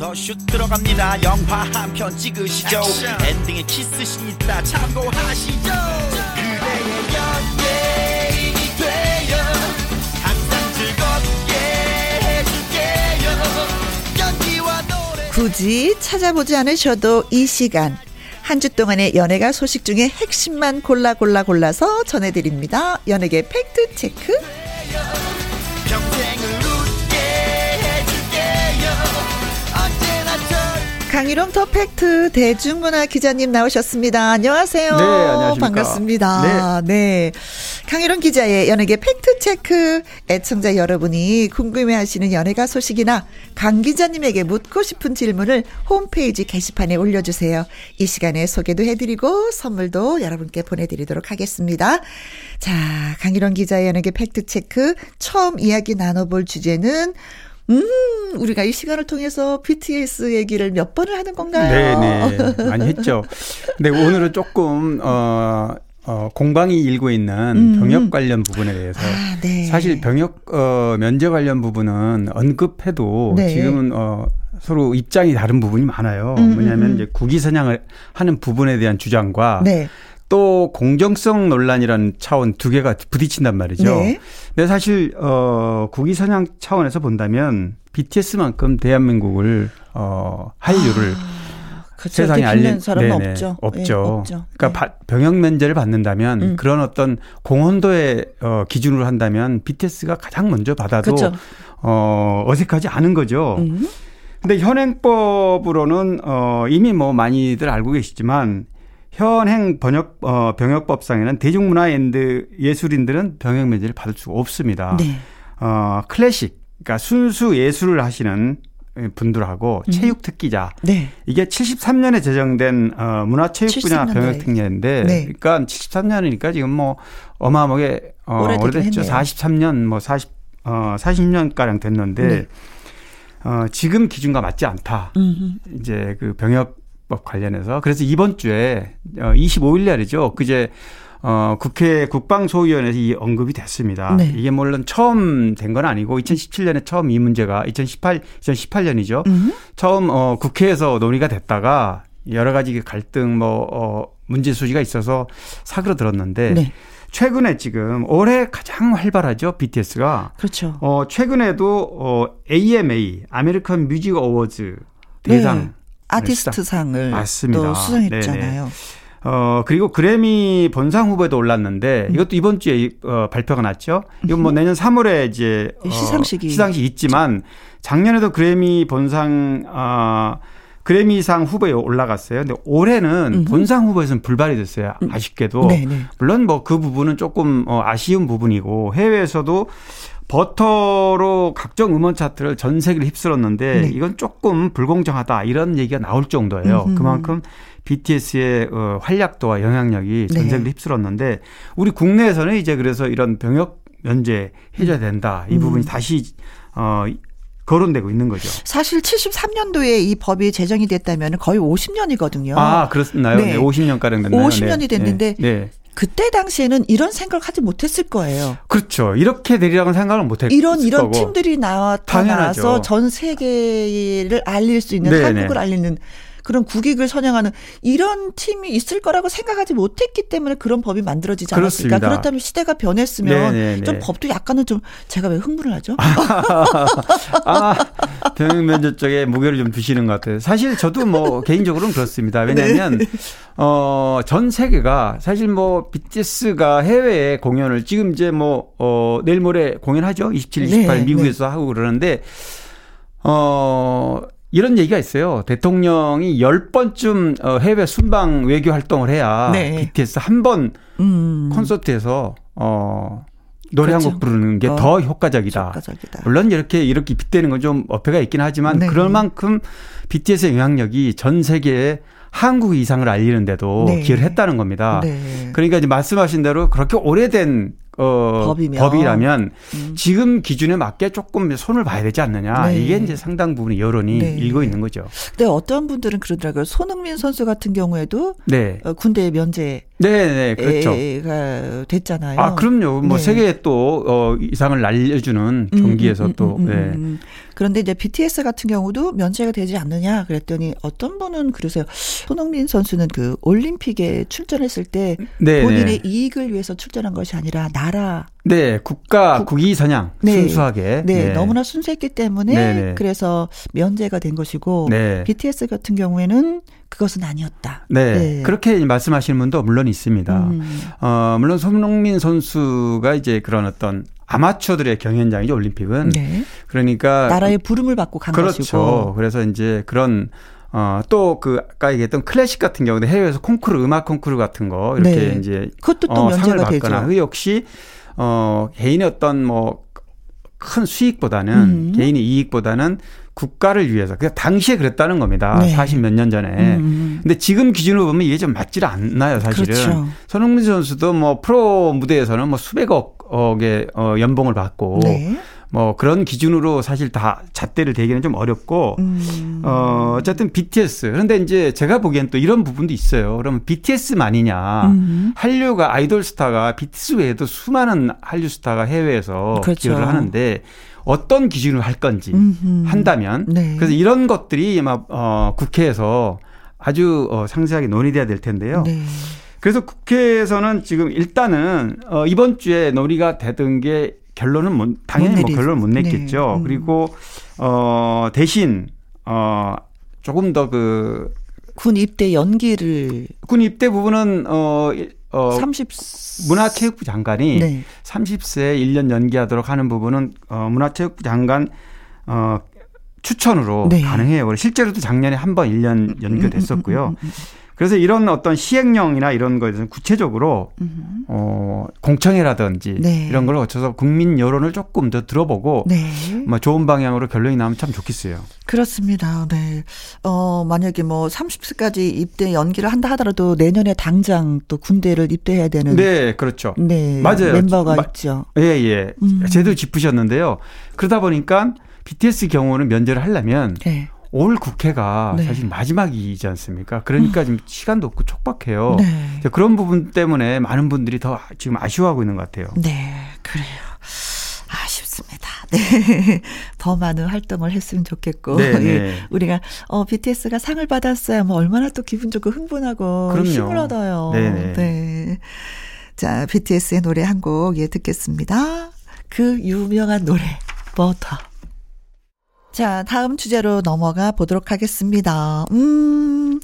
더 슛 들어갑니다. 영화 한 편 찍으시죠. 액션. 엔딩에 키스신 있다 참고하시죠. 그대의 연예인이 되어 항상 즐겁게 해줄게요. 연기와 노래. 굳이 찾아보지 않으셔도 이 시간 한 주 동안의 연예가 소식 중에 핵심만 골라 골라 골라서 전해드립니다. 연예계 팩트 체크 강일홍 더 팩트 대중문화 기자님 나오셨습니다. 안녕하세요. 네, 안녕하십니까. 반갑습니다. 네. 네. 강일홍 기자의 연예계 팩트 체크 애청자 여러분이 궁금해 하시는 연예가 소식이나 강 기자님에게 묻고 싶은 질문을 홈페이지 게시판에 올려 주세요. 이 시간에 소개도 해 드리고 선물도 여러분께 보내 드리도록 하겠습니다. 자, 강일홍 기자의 연예계 팩트 체크 처음 이야기 나눠 볼 주제는 음, 우리가 이 시간을 통해서 BTS 얘기를 몇 번을 하는 건가요? 네네. 네. 많이 했죠. 근데 오늘은 조금, 어, 어, 공방이 일고 있는 음. 병역 관련 부분에 대해서 아, 네. 사실 병역 어, 면제 관련 부분은 언급해도 네. 지금은 어, 서로 입장이 다른 부분이 많아요. 음, 뭐냐면 음, 음. 이제 국위 선양을 하는 부분에 대한 주장과 네. 또 공정성 논란이라는 차원 두 개가 부딪힌단 말이죠. 네. 근데 사실 어 국위 선양 차원에서 본다면 BTS만큼 대한민국을 어 한류를 아, 그렇죠. 세상에 알린 네네, 없죠. 없죠. 네, 없죠. 그러니까 네. 병역 면제를 받는다면 음. 그런 어떤 공헌도의 어 기준으로 한다면 BTS가 가장 먼저 받아도 그렇죠. 어 어색하지 않은 거죠. 음. 근데 현행법으로는 어 이미 뭐 많이들 알고 계시지만 현행 번역 어 병역법상에는 대중문화 and 예술인들은 병역 면제를 받을 수가 없습니다. 네. 어 클래식 그러니까 순수 예술을 하시는 분들하고 음. 체육 특기자 네. 이게 73년에 제정된 어 문화체육 분야 병역 특례인데 네. 그러니까 73년이니까 지금 뭐 어마어마하게 어 오래됐죠. 43년 뭐 40, 어 40년 가량 됐는데 네. 어 지금 기준과 맞지 않다. 음흠. 이제 그 병역 법 관련해서 그래서 이번 주에 25일 어, 날이죠. 그제 어, 국회 국방소위원회에서 이 언급이 됐습니다. 네. 이게 물론 처음 된 건 아니고 2017년에 처음 이 문제가 2018 2018년이죠. 음. 처음 어, 국회에서 논의가 됐다가 여러 가지 갈등 뭐 어, 문제 소지가 있어서 사그러들었는데 네. 최근에 지금 올해 가장 활발하죠 BTS가. 그렇죠. 어 최근에도 어 AMA 아메리칸 뮤직 어워즈 대상 네. 아티스트상을 맞습니다. 또 수상했잖아요. 네네. 어, 그리고 그래미 본상 후보에도 올랐는데 음. 이것도 이번 주에 어, 발표가 났죠. 이건 뭐 내년 3월에 이제 어, 시상식이 시상식 있지만 작년에도 그래미 본상 어, 그래미상 후보에 올라갔어요. 근데 올해는 음흠. 본상 후보에서는 불발이 됐어요. 음. 아쉽게도. 네네. 물론 뭐 그 부분은 조금 어, 아쉬운 부분이고 해외에서도 버터로 각종 음원 차트를 전 세계를 휩쓸었는데 네. 이건 조금 불공정하다 이런 얘기가 나올 정도예요. 음흠. 그만큼 BTS의 어, 활약도와 영향력이 전 세계를 네. 휩쓸었는데 우리 국내에서는 이제 그래서 이런 병역 면제 해줘야 된다. 이 음. 부분이 다시 어 거론되고 있는 거죠. 사실 73년도에 이 법이 제정이 됐다면 거의 50년이거든요. 아, 그렇나요? 네. 네 50년 가량 됐나요? 50년이 됐는데 네. 네. 그때 당시에는 이런 생각을 하지 못했을 거예요. 그렇죠. 이렇게 되리라고는 생각을 못했을 이런 이런 거고. 팀들이 나타나서 전 세계를 알릴 수 있는 네네. 한국을 알리는 그런 국익을 선양하는 이런 팀이 있을 거라고 생각하지 못했기 때문에 그런 법이 만들어지지 않았을까. 그렇습니다. 그렇다면 시대가 변했으면 네네네. 좀 법도 약간은 좀 제가 왜 흥분을 하죠? 아, 병역면접 쪽에 무게를 좀 두시는 것 같아요. 사실 저도 뭐 개인적으로는 그렇습니다. 왜냐하면 네. 어, 전 세계가 사실 뭐 BTS가 해외에 공연을 지금 이제 뭐 어, 내일 모레 공연하죠. 27, 28 네, 미국에서 네. 하고 그러는데 어 이런 얘기가 있어요. 대통령이 10번쯤 어, 해외 순방 외교 활동을 해야 네. BTS 한번 음. 콘서트에서 어 노래 그렇죠. 한곡 부르는 게더 어, 효과적이다. 효과적이다. 물론 이렇게 이렇게 빗대는 건 좀 어폐가 있긴 하지만 네. 그럴 만큼 BTS의 영향력이 전 세계에 한국 이상을 알리는데도 네. 기여를 했다는 겁니다. 네. 그러니까 이제 말씀하신 대로 그렇게 오래된 어, 법이면. 법이라면 음. 지금 기준에 맞게 조금 손을 봐야 되지 않느냐. 네. 이게 이제 상당 부분 여론이 네. 일고 있는 거죠. 근데 어떤 분들은 그러더라고요. 손흥민 선수 같은 경우에도 네. 어, 군대 면제 네, 네, 그렇죠. 됐잖아요. 아, 그럼요. 뭐 네. 세계에 또 어, 이상을 날려주는 음, 경기에서 음, 음, 또. 음, 네. 음, 그런데 이제 BTS 같은 경우도 면제가 되지 않느냐 그랬더니 어떤 분은 그러세요. 손흥민 선수는 그 올림픽에 출전했을 때 네, 본인의 네. 이익을 위해서 출전한 것이 아니라 나라 네, 국가 국, 기 선양 네, 순수하게 네, 네, 너무나 순수했기 때문에 네, 그래서 면제가 된 것이고 BTS 같은 경우에는 그것은 아니었다. 네. 네. 그렇게 말씀하시는 분도 물론 있습니다. 음. 어, 물론 손흥민 선수가 이제 그런 어떤 아마추어들의 경연장이죠, 올림픽은. 네. 그러니까. 나라의 부름을 받고 간 그렇죠. 것이고. 그래서 이제 그런 어, 또 그 아까 얘기했던 클래식 같은 경우는 해외에서 콩쿠르 음악 콩쿠르 같은 거 이렇게 네. 이제 그것도 또 어, 상을 받거나 그 역시 어 개인의 어떤 뭐 큰 수익보다는 음. 개인의 이익보다는 국가를 위해서. 그 당시에 그랬다는 겁니다. 네. 40몇 년 전에. 음. 근데 지금 기준으로 보면 이게 좀 맞질 않나요, 사실은. 그렇죠. 손흥민 선수도 뭐 프로 무대에서는 뭐 수백억의 어, 연봉을 받고 네. 뭐 그런 기준으로 사실 다 잣대를 대기는 좀 어렵고 음. 어 어쨌든 BTS 그런데 이제 제가 보기엔 또 이런 부분도 있어요. 그러면 BTS만이냐 음. 한류가 아이돌 스타가 BTS 외에도 수많은 한류 스타가 해외에서 그렇죠. 기여를 하는데 어떤 기준으로 할 건지 음흠. 한다면 네. 그래서 이런 것들이 막 어, 국회에서 아주 어, 상세하게 논의돼야 될 텐데요. 네. 그래서 국회에서는 지금 일단은 어, 이번 주에 논의가 되던 게 결론은 못, 당연히 뭐 결론을 못 냈겠죠. 네. 음. 그리고 어 대신 어 조금 더 그 군 입대 연기를 군 입대 부분은 어 어, 30 문화체육부 장관이 네. 30세 1년 연기하도록 하는 부분은 어, 문화체육부 장관 어, 추천으로 네. 가능해요. 실제로도 작년에 한 번 1년 연결됐었고요. 그래서 이런 어떤 시행령이나 이런 거에 대해서 구체적으로 음. 어 공청회라든지 네. 이런 걸 거쳐서 국민 여론을 조금 더 들어보고 네. 뭐 좋은 방향으로 결론이 나면 참 좋겠어요. 그렇습니다. 네. 어 만약에 뭐 30세까지 입대 연기를 한다 하더라도 내년에 당장 또 군대를 입대해야 되는 네, 그렇죠. 네. 맞아요. 멤버가 마, 있죠. 예, 예. 음. 제대로 짚으셨는데요. 그러다 보니까 BTS 경우는 면제를 하려면 네. 올 국회가 네. 사실 마지막이지 않습니까? 그러니까 지금 시간도 없고 촉박해요. 네. 그런 부분 때문에 많은 분들이 더 지금 아쉬워하고 있는 것 같아요. 네, 그래요. 아쉽습니다. 네. 더 많은 활동을 했으면 좋겠고. 네, 네. 예. 우리가, 어, BTS가 상을 받았어요. 뭐 얼마나 또 기분 좋고 흥분하고 그럼요. 힘을 얻어요. 네. 네. 네. 자, BTS의 노래 한 곡, 예, 듣겠습니다. 그 유명한 노래, 버터. 자, 다음 주제로 넘어가 보도록 하겠습니다. 음,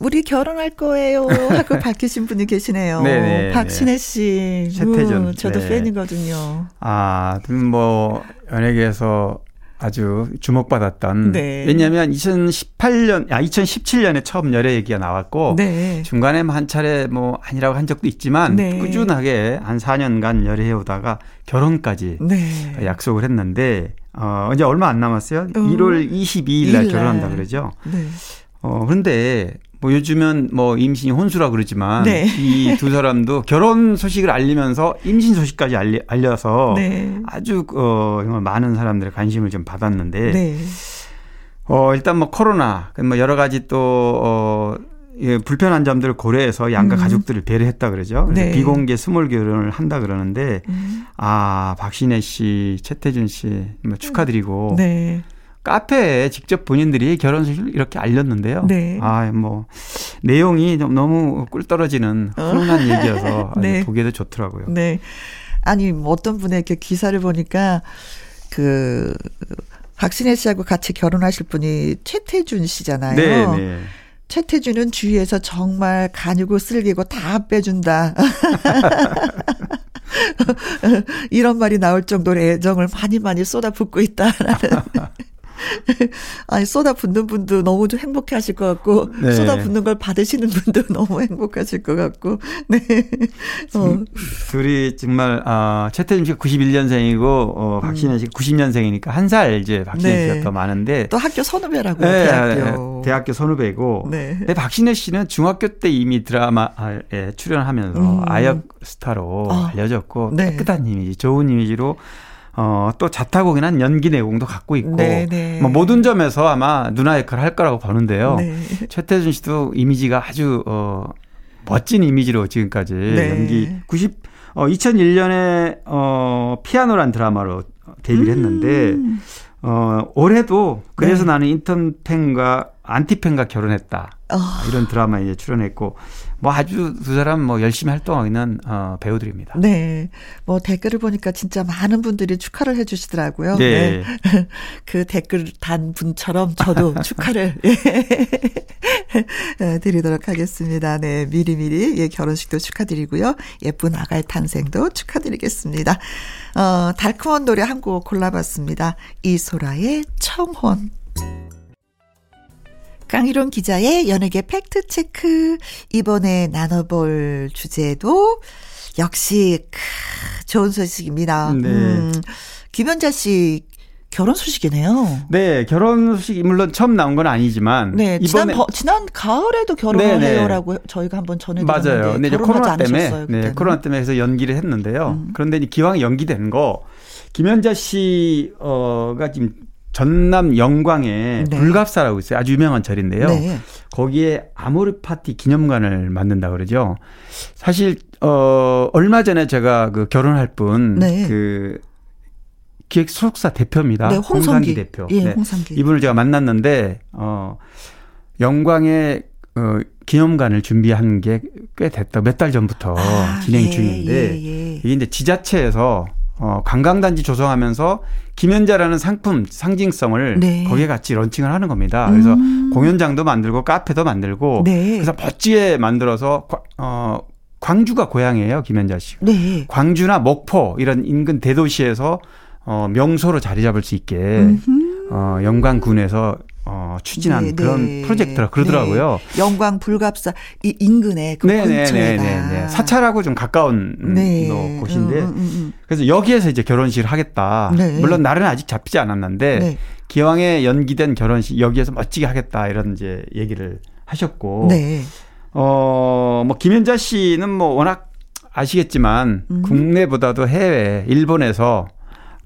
우리 결혼할 거예요. 하고 밝히신 분이 계시네요. 네네. 네, 박신혜 씨. 최태준. 음, 저도 네. 팬이거든요. 아, 뭐, 연예계에서 아주 주목받았던. 네. 왜냐하면 2018년, 아 2017년에 처음 열애 얘기가 나왔고 네. 중간에 한 차례 뭐 아니라고 한 적도 있지만 네. 꾸준하게 한 4년간 열애해 오다가 결혼까지 네. 약속을 했는데 어 이제 얼마 안 남았어요. 어. 1월 22일 날 결혼한다 그러죠. 네. 어 그런데 뭐 요즘은 뭐 임신이 혼수라 그러지만 네. 이두 사람도 결혼 소식을 알리면서 임신 소식까지 알리, 알려서 네. 아주 어 정말 많은 사람들의 관심을 좀 받았는데 네. 어 일단 뭐 코로나 뭐 여러 가지 또 어. 예, 불편한 점들을 고려해서 양가 음. 가족들을 배려했다 그러죠. 그래서 네. 비공개 small 결혼을 한다 그러는데 음. 아 박신혜 씨, 최태준 씨뭐 축하드리고 네. 카페에 직접 본인들이 결혼 소식을 이렇게 알렸는데요. 네. 아, 뭐 내용이 좀 너무 꿀 떨어지는 훈훈한 어. 얘기여서 네. 보기에도 좋더라고요. 네. 아니, 뭐 어떤 분의 이렇게 기사를 보니까 그 박신혜 씨하고 같이 결혼하실 분이 최태준 씨잖아요. 네, 네. 최태준은 주위에서 정말 간이고 쓸기고 다 빼준다. 이런 말이 나올 정도로 애정을 많이 많이 쏟아붓고 있다라는. 아니 쏟아 붓는 분도 너무 좀 행복해 하실 것 같고 네. 쏟아 붓는 걸 받으시는 분도 너무 행복하실 것 같고 네. 어. 둘이 정말 아 최태준 씨가 91년생이고 어 박신혜 씨가 90년생이니까 한 살 이제 박신혜 네. 씨가 더 많은데 또 학교 선후배라고 네, 대학교 대학교 선후배고 네. 근데 박신혜 씨는 중학교 때 이미 드라마에 출연하면서 음. 아역 스타로 어. 알려졌고 네. 깨끗한 이미지 좋은 이미지로 어, 또 자타공인한 연기 내공도 갖고 있고 네, 네. 뭐 모든 점에서 아마 누나 역할을 할 거라고 보는데요. 네. 최태준 씨도 이미지가 아주 어, 멋진 이미지로 지금까지 네. 연기 90 어, 2001년에 어, 피아노란 드라마로 데뷔를 했는데 음. 어, 올해도 그래서 네. 나는 인턴팬과 안티팬과 결혼했다. 어. 이런 드라마에 이제 출연했고 뭐 아주 두 사람 뭐 열심히 활동하고 있는 어, 배우들입니다. 네. 뭐 댓글을 보니까 진짜 많은 분들이 축하를 해 주시더라고요. 네. 네. 그 댓글 단 분처럼 저도 축하를 예, 드리도록 하겠습니다. 네. 미리미리 예, 결혼식도 축하드리고요. 예쁜 아가의 탄생도 축하드리겠습니다. 어, 달콤한 노래 한 곡 골라봤습니다. 이소라의 청혼. 강희론 기자의 연예계 팩트체크. 이번에 나눠볼 주제도 역시 크, 좋은 소식입니다. 네. 음, 김현자 씨 결혼 소식이네요. 네, 결혼 소식이 물론 처음 나온 건 아니지만 네, 지난, 지난 가을에도 결혼을 네네. 네. 해요라고 저희가 한번 전해드렸는데 맞아요. 네, 이제 코로나 때문에 네, 코로나 때문에 해서 연기를 했는데요. 음. 그런데 기왕 연기된 거 김현자 씨가 지금 전남 영광에 네. 불갑사라고 있어요. 아주 유명한 절인데요. 네. 거기에 아모르 파티 기념관을 만든다 그러죠. 사실 어 얼마 전에 제가 그 결혼할 분그 네. 기획 소속사 대표입니다. 네, 홍성기, 홍상기 대표. 예, 네. 홍상기. 이분을 제가 만났는데 어 영광에 어 기념관을 준비한 게 꽤 됐다. 몇 달 전부터 아, 진행 예, 중인데 예, 예. 이게 이제 지자체에서 어, 관광단지 조성하면서 김연자라는 상품 상징성을 네. 거기에 같이 런칭을 하는 겁니다. 그래서 음. 공연장도 만들고 카페도 만들고 네. 그래서 멋지게 만들어서 어 광주가 고향이에요 김연자 씨. 네. 광주나 목포 이런 인근 대도시에서 어 명소로 자리 잡을 수 있게 음흠. 어 영광군에서 어, 추진한 네, 그런 네. 프로젝트라 그러더라고요. 네. 영광 불갑사 이 인근에 그 네, 네, 네, 네, 네. 사찰하고 좀 가까운 네. 곳인데 음, 음, 음. 그래서 여기에서 이제 결혼식을 하겠다. 네. 물론 날은 아직 잡히지 않았는데 네. 기왕에 연기된 결혼식 여기에서 멋지게 하겠다 이런 이제 얘기를 하셨고 네. 어뭐 김현자 씨는 뭐 워낙 아시겠지만 음. 국내보다도 해외 일본에서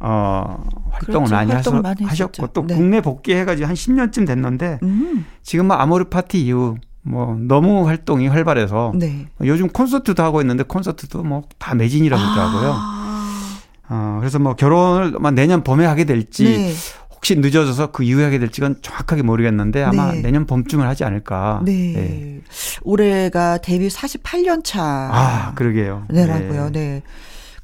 어, 활동을 그렇죠. 많이, 하셔, 많이 하셨고 또 네. 국내 복귀해가지고 한 10년쯤 됐는데 음. 지금 뭐 아모르 파티 이후 뭐 너무 활동이 활발해서 네. 요즘 콘서트도 하고 있는데 콘서트도 뭐 다 매진이라고 아. 그러더라고요. 아. 어, 그래서 뭐 결혼을 내년 봄에 하게 될지 네. 혹시 늦어져서 그 이후에 하게 될지는 정확하게 모르겠는데 아마 네. 내년 봄쯤을 하지 않을까. 네. 네. 올해가 데뷔 48년 차. 아, 그러게요. 네라고요. 네.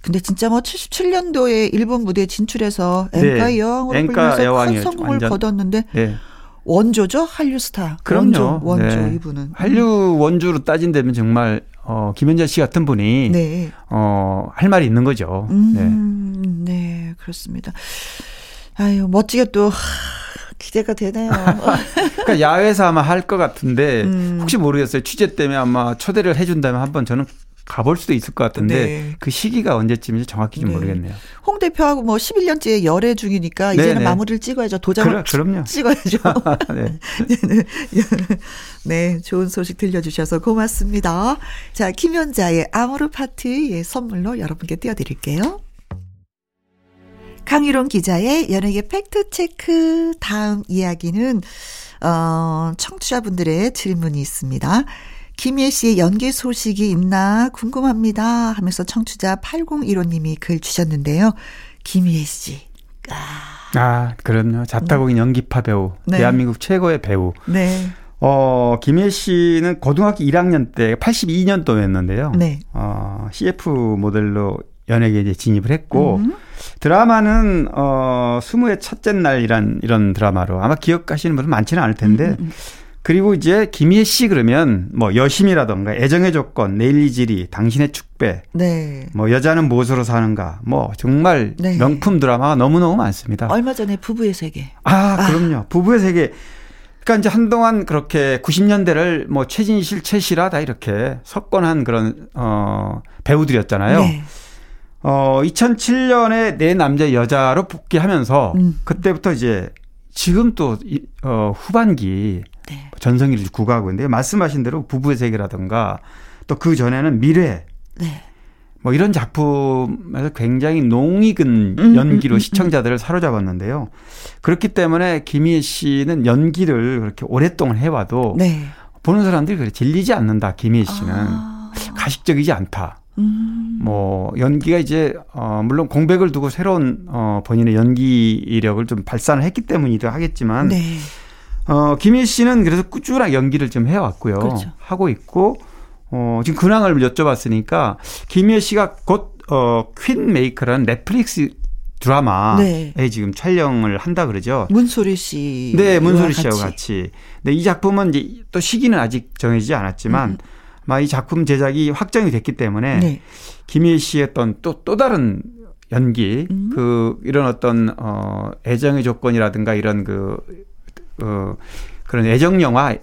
네. 근데 진짜 뭐 77년도에 일본 무대에 진출해서 앵가 네. 여왕으로 불려서 큰 성공을 완전. 거뒀는데 네. 원조죠 한류 스타. 그럼요. 원조, 원조 네. 이분은. 한류 원조로 따진다면 정말 어, 김현자 씨 같은 분이 네. 어, 할 말이 있는 거죠. 음, 네. 네, 그렇습니다. 아유, 멋지게 또 기대가 되네요. 그러니까 야외에서 아마 할 것 같은데 음. 혹시 모르겠어요. 취재 때문에 아마 초대를 해준다면 한번 저는 가볼 수도 있을 것 같은데 네. 그 시기가 언제쯤인지 정확히 좀 네. 모르겠네요. 홍 대표하고 뭐 11년째 열애 중이니까 이제는 네네. 마무리를 찍어야죠. 도장을 그럼요. 찍어야죠. 네. 네, 좋은 소식 들려주셔서 고맙습니다. 자, 김연자의 아모르 파티의 선물로 여러분께 띄워드릴게요. 강유론 기자의 연예계 팩트체크 다음 이야기는 어, 청취자분들의 질문이 있습니다. 김예 씨의 연기 소식이 있나 궁금합니다 하면서 청취자 8015님이 글 주셨는데요. 김예 씨. 아, 아 그럼요. 자타공인 네. 연기파 배우. 네. 대한민국 최고의 배우. 네. 어, 김예 씨는 고등학교 1학년 때 82년도였는데요. 네. 어, CF 모델로 연예계에 이제 진입을 했고 음. 드라마는 어, 20의 첫째 날이란 이런 드라마로 아마 기억하시는 분은 많지는 않을 텐데 음. 그리고 이제 김희애 씨 그러면 뭐 여심이라던가 애정의 조건, 내일이 지리, 당신의 축배, 네. 뭐 여자는 무엇으로 사는가, 뭐 정말 네. 명품 드라마가 너무 너무 많습니다. 얼마 전에 부부의 세계. 아, 아. 그럼요. 부부의 세계. 그러니까 이제 한동안 그렇게 90년대를 뭐 최진실, 최실화 다 이렇게 석권한 그런 어 배우들이었잖아요. 네. 어 2007년에 내 남자 여자로 복귀하면서 음. 그때부터 이제 지금 또 어, 후반기 네. 전성기를 구가하고 있는데 말씀하신 대로 부부의 세계라든가 또 그 전에는 미래 네. 뭐 이런 작품에서 굉장히 농익은 음, 음, 연기로 음, 음, 시청자들을 사로잡았는데요. 그렇기 때문에 김희애 씨는 연기를 그렇게 오랫동안 해와도 네. 보는 사람들이 그래 질리지 않는다. 김희애 씨는 아. 가식적이지 않다. 음. 뭐 연기가 이제 어 물론 공백을 두고 새로운 어 본인의 연기 이력을 좀 발산을 했기 때문이기도 하겠지만 네. 어 김희애 씨는 그래서 꾸준하게 연기를 좀 해왔고요. 그렇죠. 하고 있고 어 지금 근황을 여쭤봤으니까 김희애 씨가 곧 어 퀸 메이커라는 넷플릭스 드라마에 네. 지금 촬영을 한다 그러죠. 문소리 씨. 네, 문소리 씨하고 같이. 같이. 네, 이 작품은 이제 또 시기는 아직 정해지지 않았지만 음. 이 작품 제작이 확정이 됐기 때문에 네. 김희애 씨의 어떤 또, 또 다른 연기, 음. 그, 이런 어떤, 어, 애정의 조건이라든가 이런 그, 어, 그런 애정 영화,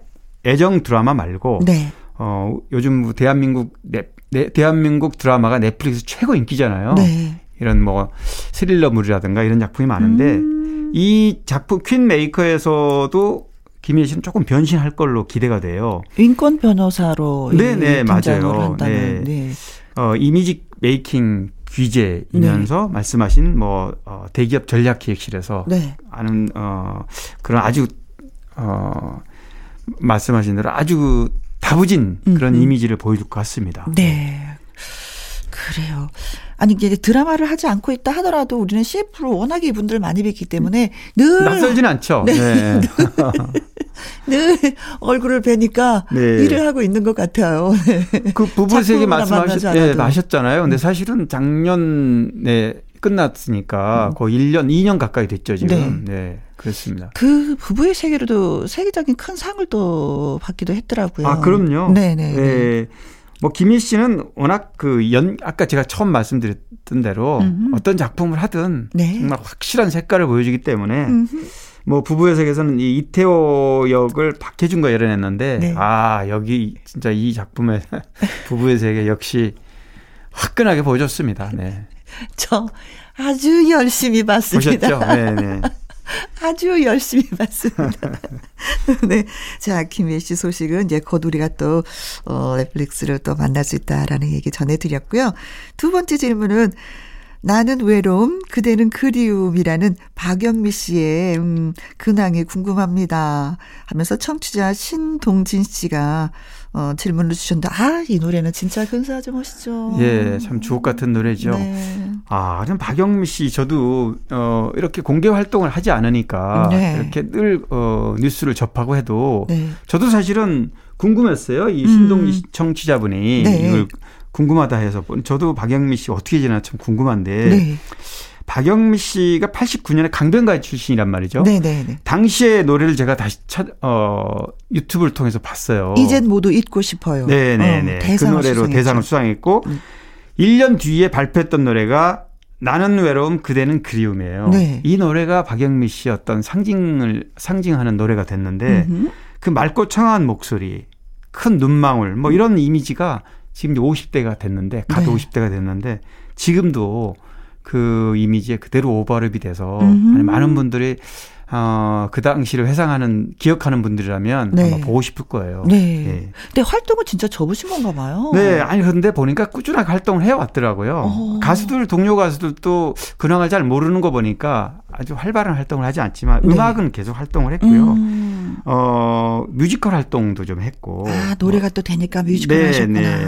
애정 드라마 말고, 네. 어, 요즘 대한민국, 네, 네, 대한민국 드라마가 넷플릭스 최고 인기잖아요. 네. 이런 뭐 스릴러물이라든가 이런 작품이 많은데, 음. 이 작품 퀸 메이커에서도 김희애 씨는 조금 변신할 걸로 기대가 돼요. 인권 변호사로 네네 맞아요. 네. 네. 어, image making 귀재이면서 네. 말씀하신 뭐 어, 대기업 전략 기획실에서 네. 아는 어 그런 아주 어 말씀하신 대로 아주 다부진 그런 음, 음. 이미지를 보여줄 것 같습니다. 네. 그래요. 아니 이제 드라마를 하지 않고 있다 하더라도 우리는 CF로 워낙에 이분들 많이 뵙기 때문에 늘 낯설진 않죠. 네. 네. 늘 얼굴을 뵈니까 네. 일을 하고 있는 것 같아요. 그 부부 세계 말씀하셨 네. 근데 음. 사실은 작년에 끝났으니까 음. 거의 1년, 2년 가까이 됐죠, 지금. 네. 네. 그렇습니다. 그 부부의 세계로도 세계적인 큰 상을 또 받기도 했더라고요. 아, 그럼요. 네네. 네. 네. 뭐 김희 씨는 워낙 그 연 아까 제가 처음 말씀드렸던 대로 음흠. 어떤 작품을 하든 네. 정말 확실한 색깔을 보여주기 때문에 음흠. 뭐 부부의 세계에서는 이 이태호 역을 박해준과 열어냈는데 네. 아 여기 진짜 이 작품의 부부의 세계 역시 화끈하게 보여줬습니다. 네. 저 아주 열심히 봤습니다. 보셨죠? 네, 네. 아주 열심히 봤습니다. 네. 자, 김혜 씨 소식은 이제 곧 우리가 또, 어, 넷플릭스를 또 만날 수 있다라는 얘기 전해드렸고요. 두 번째 질문은 나는 외로움, 그대는 그리움이라는 박영미 씨의 음, 근황이 궁금합니다. 하면서 청취자 신동진 씨가 어, 질문을 주셨는데, 아, 이 노래는 진짜 근사하죠, 멋있죠. 예, 참 주옥 같은 노래죠. 네. 아, 좀 박영미 씨, 저도, 어, 이렇게 공개 활동을 하지 않으니까, 네. 이렇게 늘, 어, 뉴스를 접하고 해도, 네. 저도 사실은 궁금했어요. 이 신동진 음. 청취자분이 네. 이걸 궁금하다 해서, 저도 박영미 씨 어떻게 지나 참 궁금한데, 네. 박영미 씨가 89년에 강변가의 출신이란 말이죠. 네네네. 네, 네. 당시의 노래를 제가 다시 찾, 어, 유튜브를 통해서 봤어요. 이젠 모두 잊고 싶어요. 네네네. 어, 그 노래로 수상했죠. 대상을 수상했고, 음. 1년 뒤에 발표했던 노래가 나는 외로움 그대는 그리움이에요. 네. 이 노래가 박영미 씨의 어떤 상징을 상징하는 노래가 됐는데 음흠. 그 맑고 청아한 목소리, 큰 눈망울 뭐 이런 이미지가 지금 50대가 됐는데 갓 네. 50대가 됐는데 지금도 그 이미지에 그대로 오버랩이 돼서 음. 많은 분들이 어, 그 당시를 회상하는, 기억하는 분들이라면 네. 아마 보고 싶을 거예요. 네. 네. 근데 활동은 진짜 접으신 건가 봐요. 네. 아니, 근데 보니까 꾸준하게 활동을 해 왔더라고요. 어. 가수들, 동료 가수들도 근황을 잘 모르는 거 보니까 아주 활발한 활동을 하지 않지만 네. 음악은 계속 활동을 했고요. 음. 어, 뮤지컬 활동도 좀 했고. 아, 노래가 뭐. 또 되니까 뮤지컬 네, 하셨구나. 네.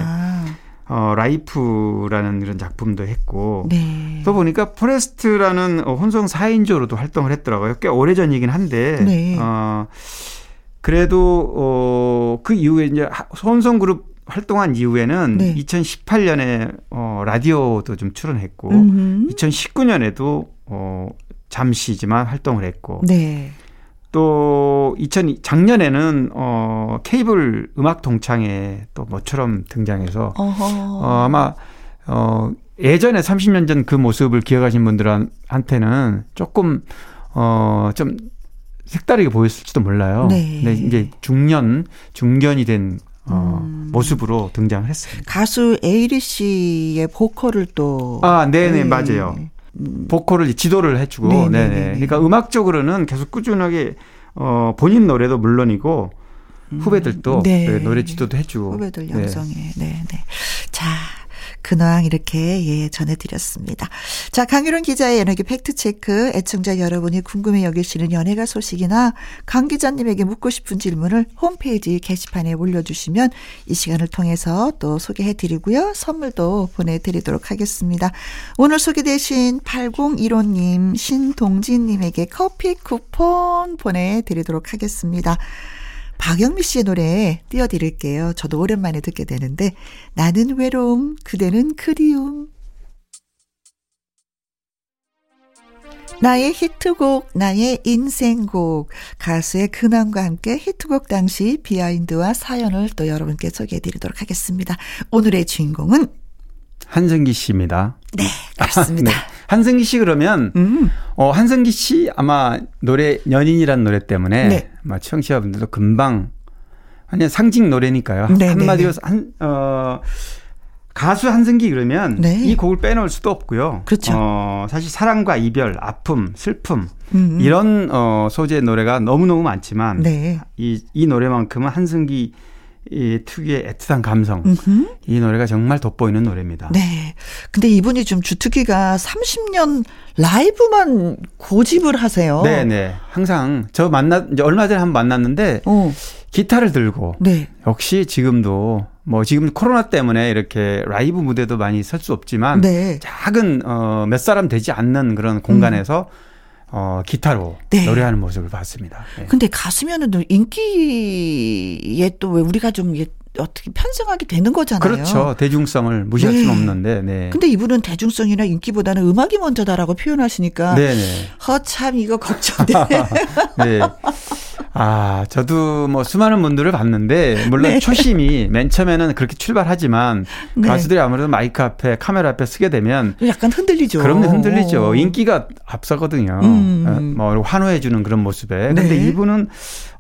어, 라이프라는 이런 작품도 했고 네. 또 보니까 포레스트라는 혼성 4인조로도 활동을 했더라고요. 꽤 오래전이긴 한데 네. 어, 그래도 어, 그 이후에 이제 혼성 그룹 활동한 이후에는 네. 2018년에 어, 라디오도 좀 출연했고 음흠. 2019년에도 어, 잠시지만 활동을 했고 네. 또 2000, 작년에는 어 케이블 음악 동창회 또 뭐처럼 등장해서 어 아마 어 예전에 30년 전 그 모습을 기억하신 분들한테는 조금 어 좀 색다르게 보였을지도 몰라요. 네. 근데 이제 중년 중견이 된 어, 음. 모습으로 등장을 했습니다. 가수 에이리 씨의 보컬을 또 아, 네네 네. 맞아요. 보컬을 지도를 해주고, 네네. 네, 네. 그러니까 음악적으로는 계속 꾸준하게 어 본인 노래도 물론이고 후배들도 네. 네, 노래 지도도 해주고 후배들 양성에 네. 네, 네. 자. 근황 이렇게 예 전해드렸습니다. 자 강유론 기자의 연예계 팩트체크 애청자 여러분이 궁금해 여기시는 연예가 소식이나 강 기자님에게 묻고 싶은 질문을 홈페이지 게시판에 올려주시면 이 시간을 통해서 또 소개해드리고요. 선물도 보내드리도록 하겠습니다. 오늘 소개되신 8015님 신동진님에게 커피 쿠폰 보내드리도록 하겠습니다. 박영미 씨의 노래 띄워드릴게요. 저도 오랜만에 듣게 되는데 나는 외로움, 그대는 그리움. 나의 히트곡, 나의 인생곡, 가수의 근황과 함께 히트곡 당시 비하인드와 사연을 또 여러분께 소개해 드리도록 하겠습니다. 오늘의 주인공은 한승기 씨입니다. 네, 그렇습니다. 네. 한승기 씨 그러면 음. 어 한승기 씨 아마 노래 연인이란 노래 때문에 네. 아마 청취자분들도 금방 아니 상징 노래니까요. 네, 네 한마디로 네. 한어 가수 한승기 그러면 네. 이 곡을 빼놓을 수도 없고요. 그렇죠. 어, 사실 사랑과 이별, 아픔, 슬픔 음. 이런 어, 소재의 노래가 너무 너무 많지만 네. 이, 이 노래만큼은 한승기 이 특유의 애틋한 감성. 음흠. 이 노래가 정말 돋보이는 노래입니다. 네. 근데 이분이 좀 주특기가 30년 라이브만 고집을 하세요. 네, 네. 항상 저 만나 이제 얼마 전에 한 번 만났는데 어. 기타를 들고 네. 역시 지금도 뭐 지금 코로나 때문에 이렇게 라이브 무대도 많이 설 수 없지만 네. 작은 어몇 사람 되지 않는 그런 공간에서 음. 어, 기타로 네. 노래하는 모습을 봤습니다. 네. 근데 가수면은 인기에 또 왜 우리가 좀 어떻게 편승하게 되는 거잖아요. 그렇죠. 대중성을 무시할 네. 수는 없는데. 네. 근데 이분은 대중성이나 인기보다는 음악이 먼저다라고 표현하시니까 네네. 허참 이거 걱정돼. 네. 아, 저도 뭐 수많은 분들을 봤는데 물론 네. 초심이 맨 처음에는 그렇게 출발하지만 네. 가수들이 아무래도 마이크 앞에 카메라 앞에 쓰게 되면 약간 흔들리죠. 그럼요, 흔들리죠. 인기가 앞서거든요. 음. 어, 뭐 환호해 주는 그런 모습에. 근데 네. 이분은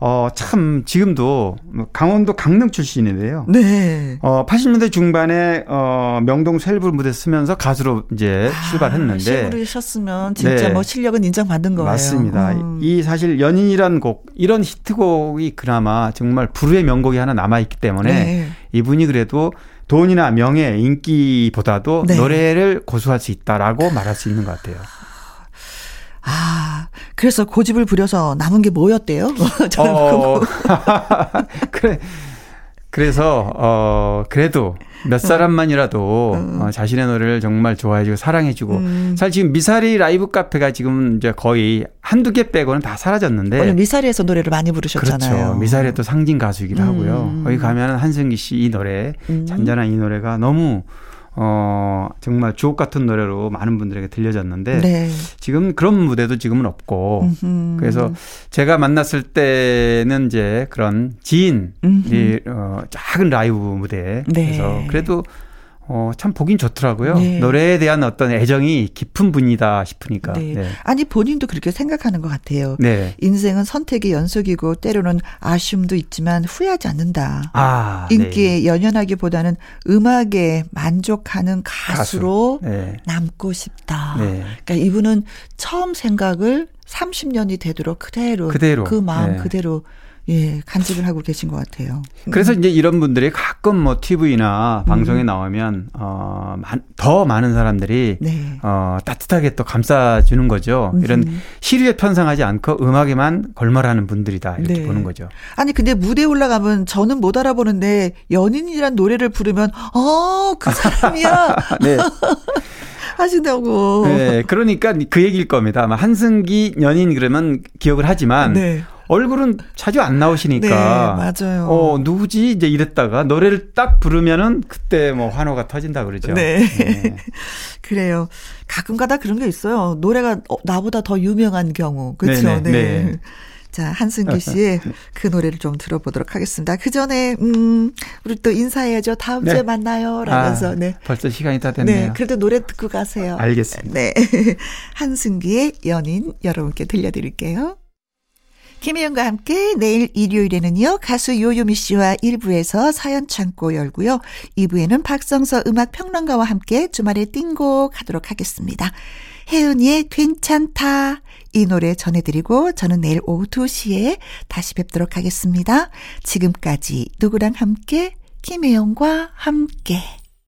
어, 참, 지금도 강원도 강릉 출신인데요. 네. 어, 80년대 중반에, 어, 명동 셀불 무대 쓰면서 가수로 이제 아, 출발했는데. 셀불이셨으면 진짜 네. 뭐 실력은 인정받은 거예요. 맞습니다. 음. 이 사실 연인이란 곡, 이런 히트곡이 그나마 정말 불후의 명곡이 하나 남아있기 때문에 네. 이분이 그래도 돈이나 명예, 인기보다도 네. 노래를 고수할 수 있다라고 말할 수 있는 것 같아요. 아, 그래서 고집을 부려서 남은 게 뭐였대요? 저는 어, 그래. 그래서 어 그래도 몇 사람만이라도 음. 어, 자신의 노래를 정말 좋아해주고 사랑해주고 음. 사실 지금 미사리 라이브 카페가 지금 이제 거의 한두 개 빼고는 다 사라졌는데 원래 미사리에서 노래를 많이 부르셨잖아요. 그렇죠. 미사리의 또 상징 가수이기도 하고요. 음. 거기 가면은 한승기 씨 이 노래 음. 잔잔한 이 노래가 너무 어, 정말 주옥 같은 노래로 많은 분들에게 들려졌는데 네. 지금 그런 무대도 지금은 없고 음흠. 그래서 제가 만났을 때는 이제 그런 지인 이 어, 작은 라이브 무대 네. 그래서 그래도 어, 참 보긴 좋더라고요. 네. 노래에 대한 어떤 애정이 깊은 분이다 싶으니까. 네. 네. 아니, 본인도 그렇게 생각하는 것 같아요. 네. 인생은 선택의 연속이고 때로는 아쉬움도 있지만 후회하지 않는다. 아, 인기에 네. 연연하기보다는 음악에 만족하는 가수로 가수. 네. 남고 싶다. 네. 그러니까 이분은 처음 생각을 30년이 되도록 그대로, 그대로. 그 마음 그대로 예, 간직을 하고 계신 것 같아요. 그래서 이제 이런 분들이 가끔 뭐 TV나 방송에 음. 나오면 어, 더 많은 사람들이 네. 어, 따뜻하게 또 감싸주는 거죠. 음. 이런 시류에 편성하지 않고 음악에만 걸말하는 분들이다 이렇게 네. 보는 거죠. 아니 근데 무대에 올라가면 저는 못 알아보는데 연인이란 노래를 부르면 어그 사람이야. 네. 하신다고. 네, 그러니까 그 얘기일 겁니다. 아마 한승기 연인 그러면 기억을 하지만. 네. 얼굴은 자주 안 나오시니까. 네, 맞아요. 어, 누구지? 이제 이랬다가 노래를 딱 부르면은 그때 뭐 환호가 터진다 그러죠. 네. 네. 그래요. 가끔 가다 그런 게 있어요. 노래가 어, 나보다 더 유명한 경우. 그렇죠. 네. 네. 자, 한승규 씨의 그 노래를 좀 들어보도록 하겠습니다. 그 전에, 음, 우리 또 인사해야죠. 다음 네. 주에 만나요. 라면서, 아, 네. 벌써 시간이 다 됐네요. 네. 그래도 노래 듣고 가세요. 알겠습니다. 네. 한승기의 연인 여러분께 들려드릴게요. 김혜영과 함께 내일 일요일에는요, 가수 요요미 씨와 1부에서 사연 창고 열고요. 2부에는 박성서 음악 평론가와 함께 주말에 띵고 가도록 하겠습니다. 혜은이의 괜찮다. 이 노래 전해드리고 저는 내일 오후 2시에 다시 뵙도록 하겠습니다. 지금까지 누구랑 함께? 김혜영과 함께.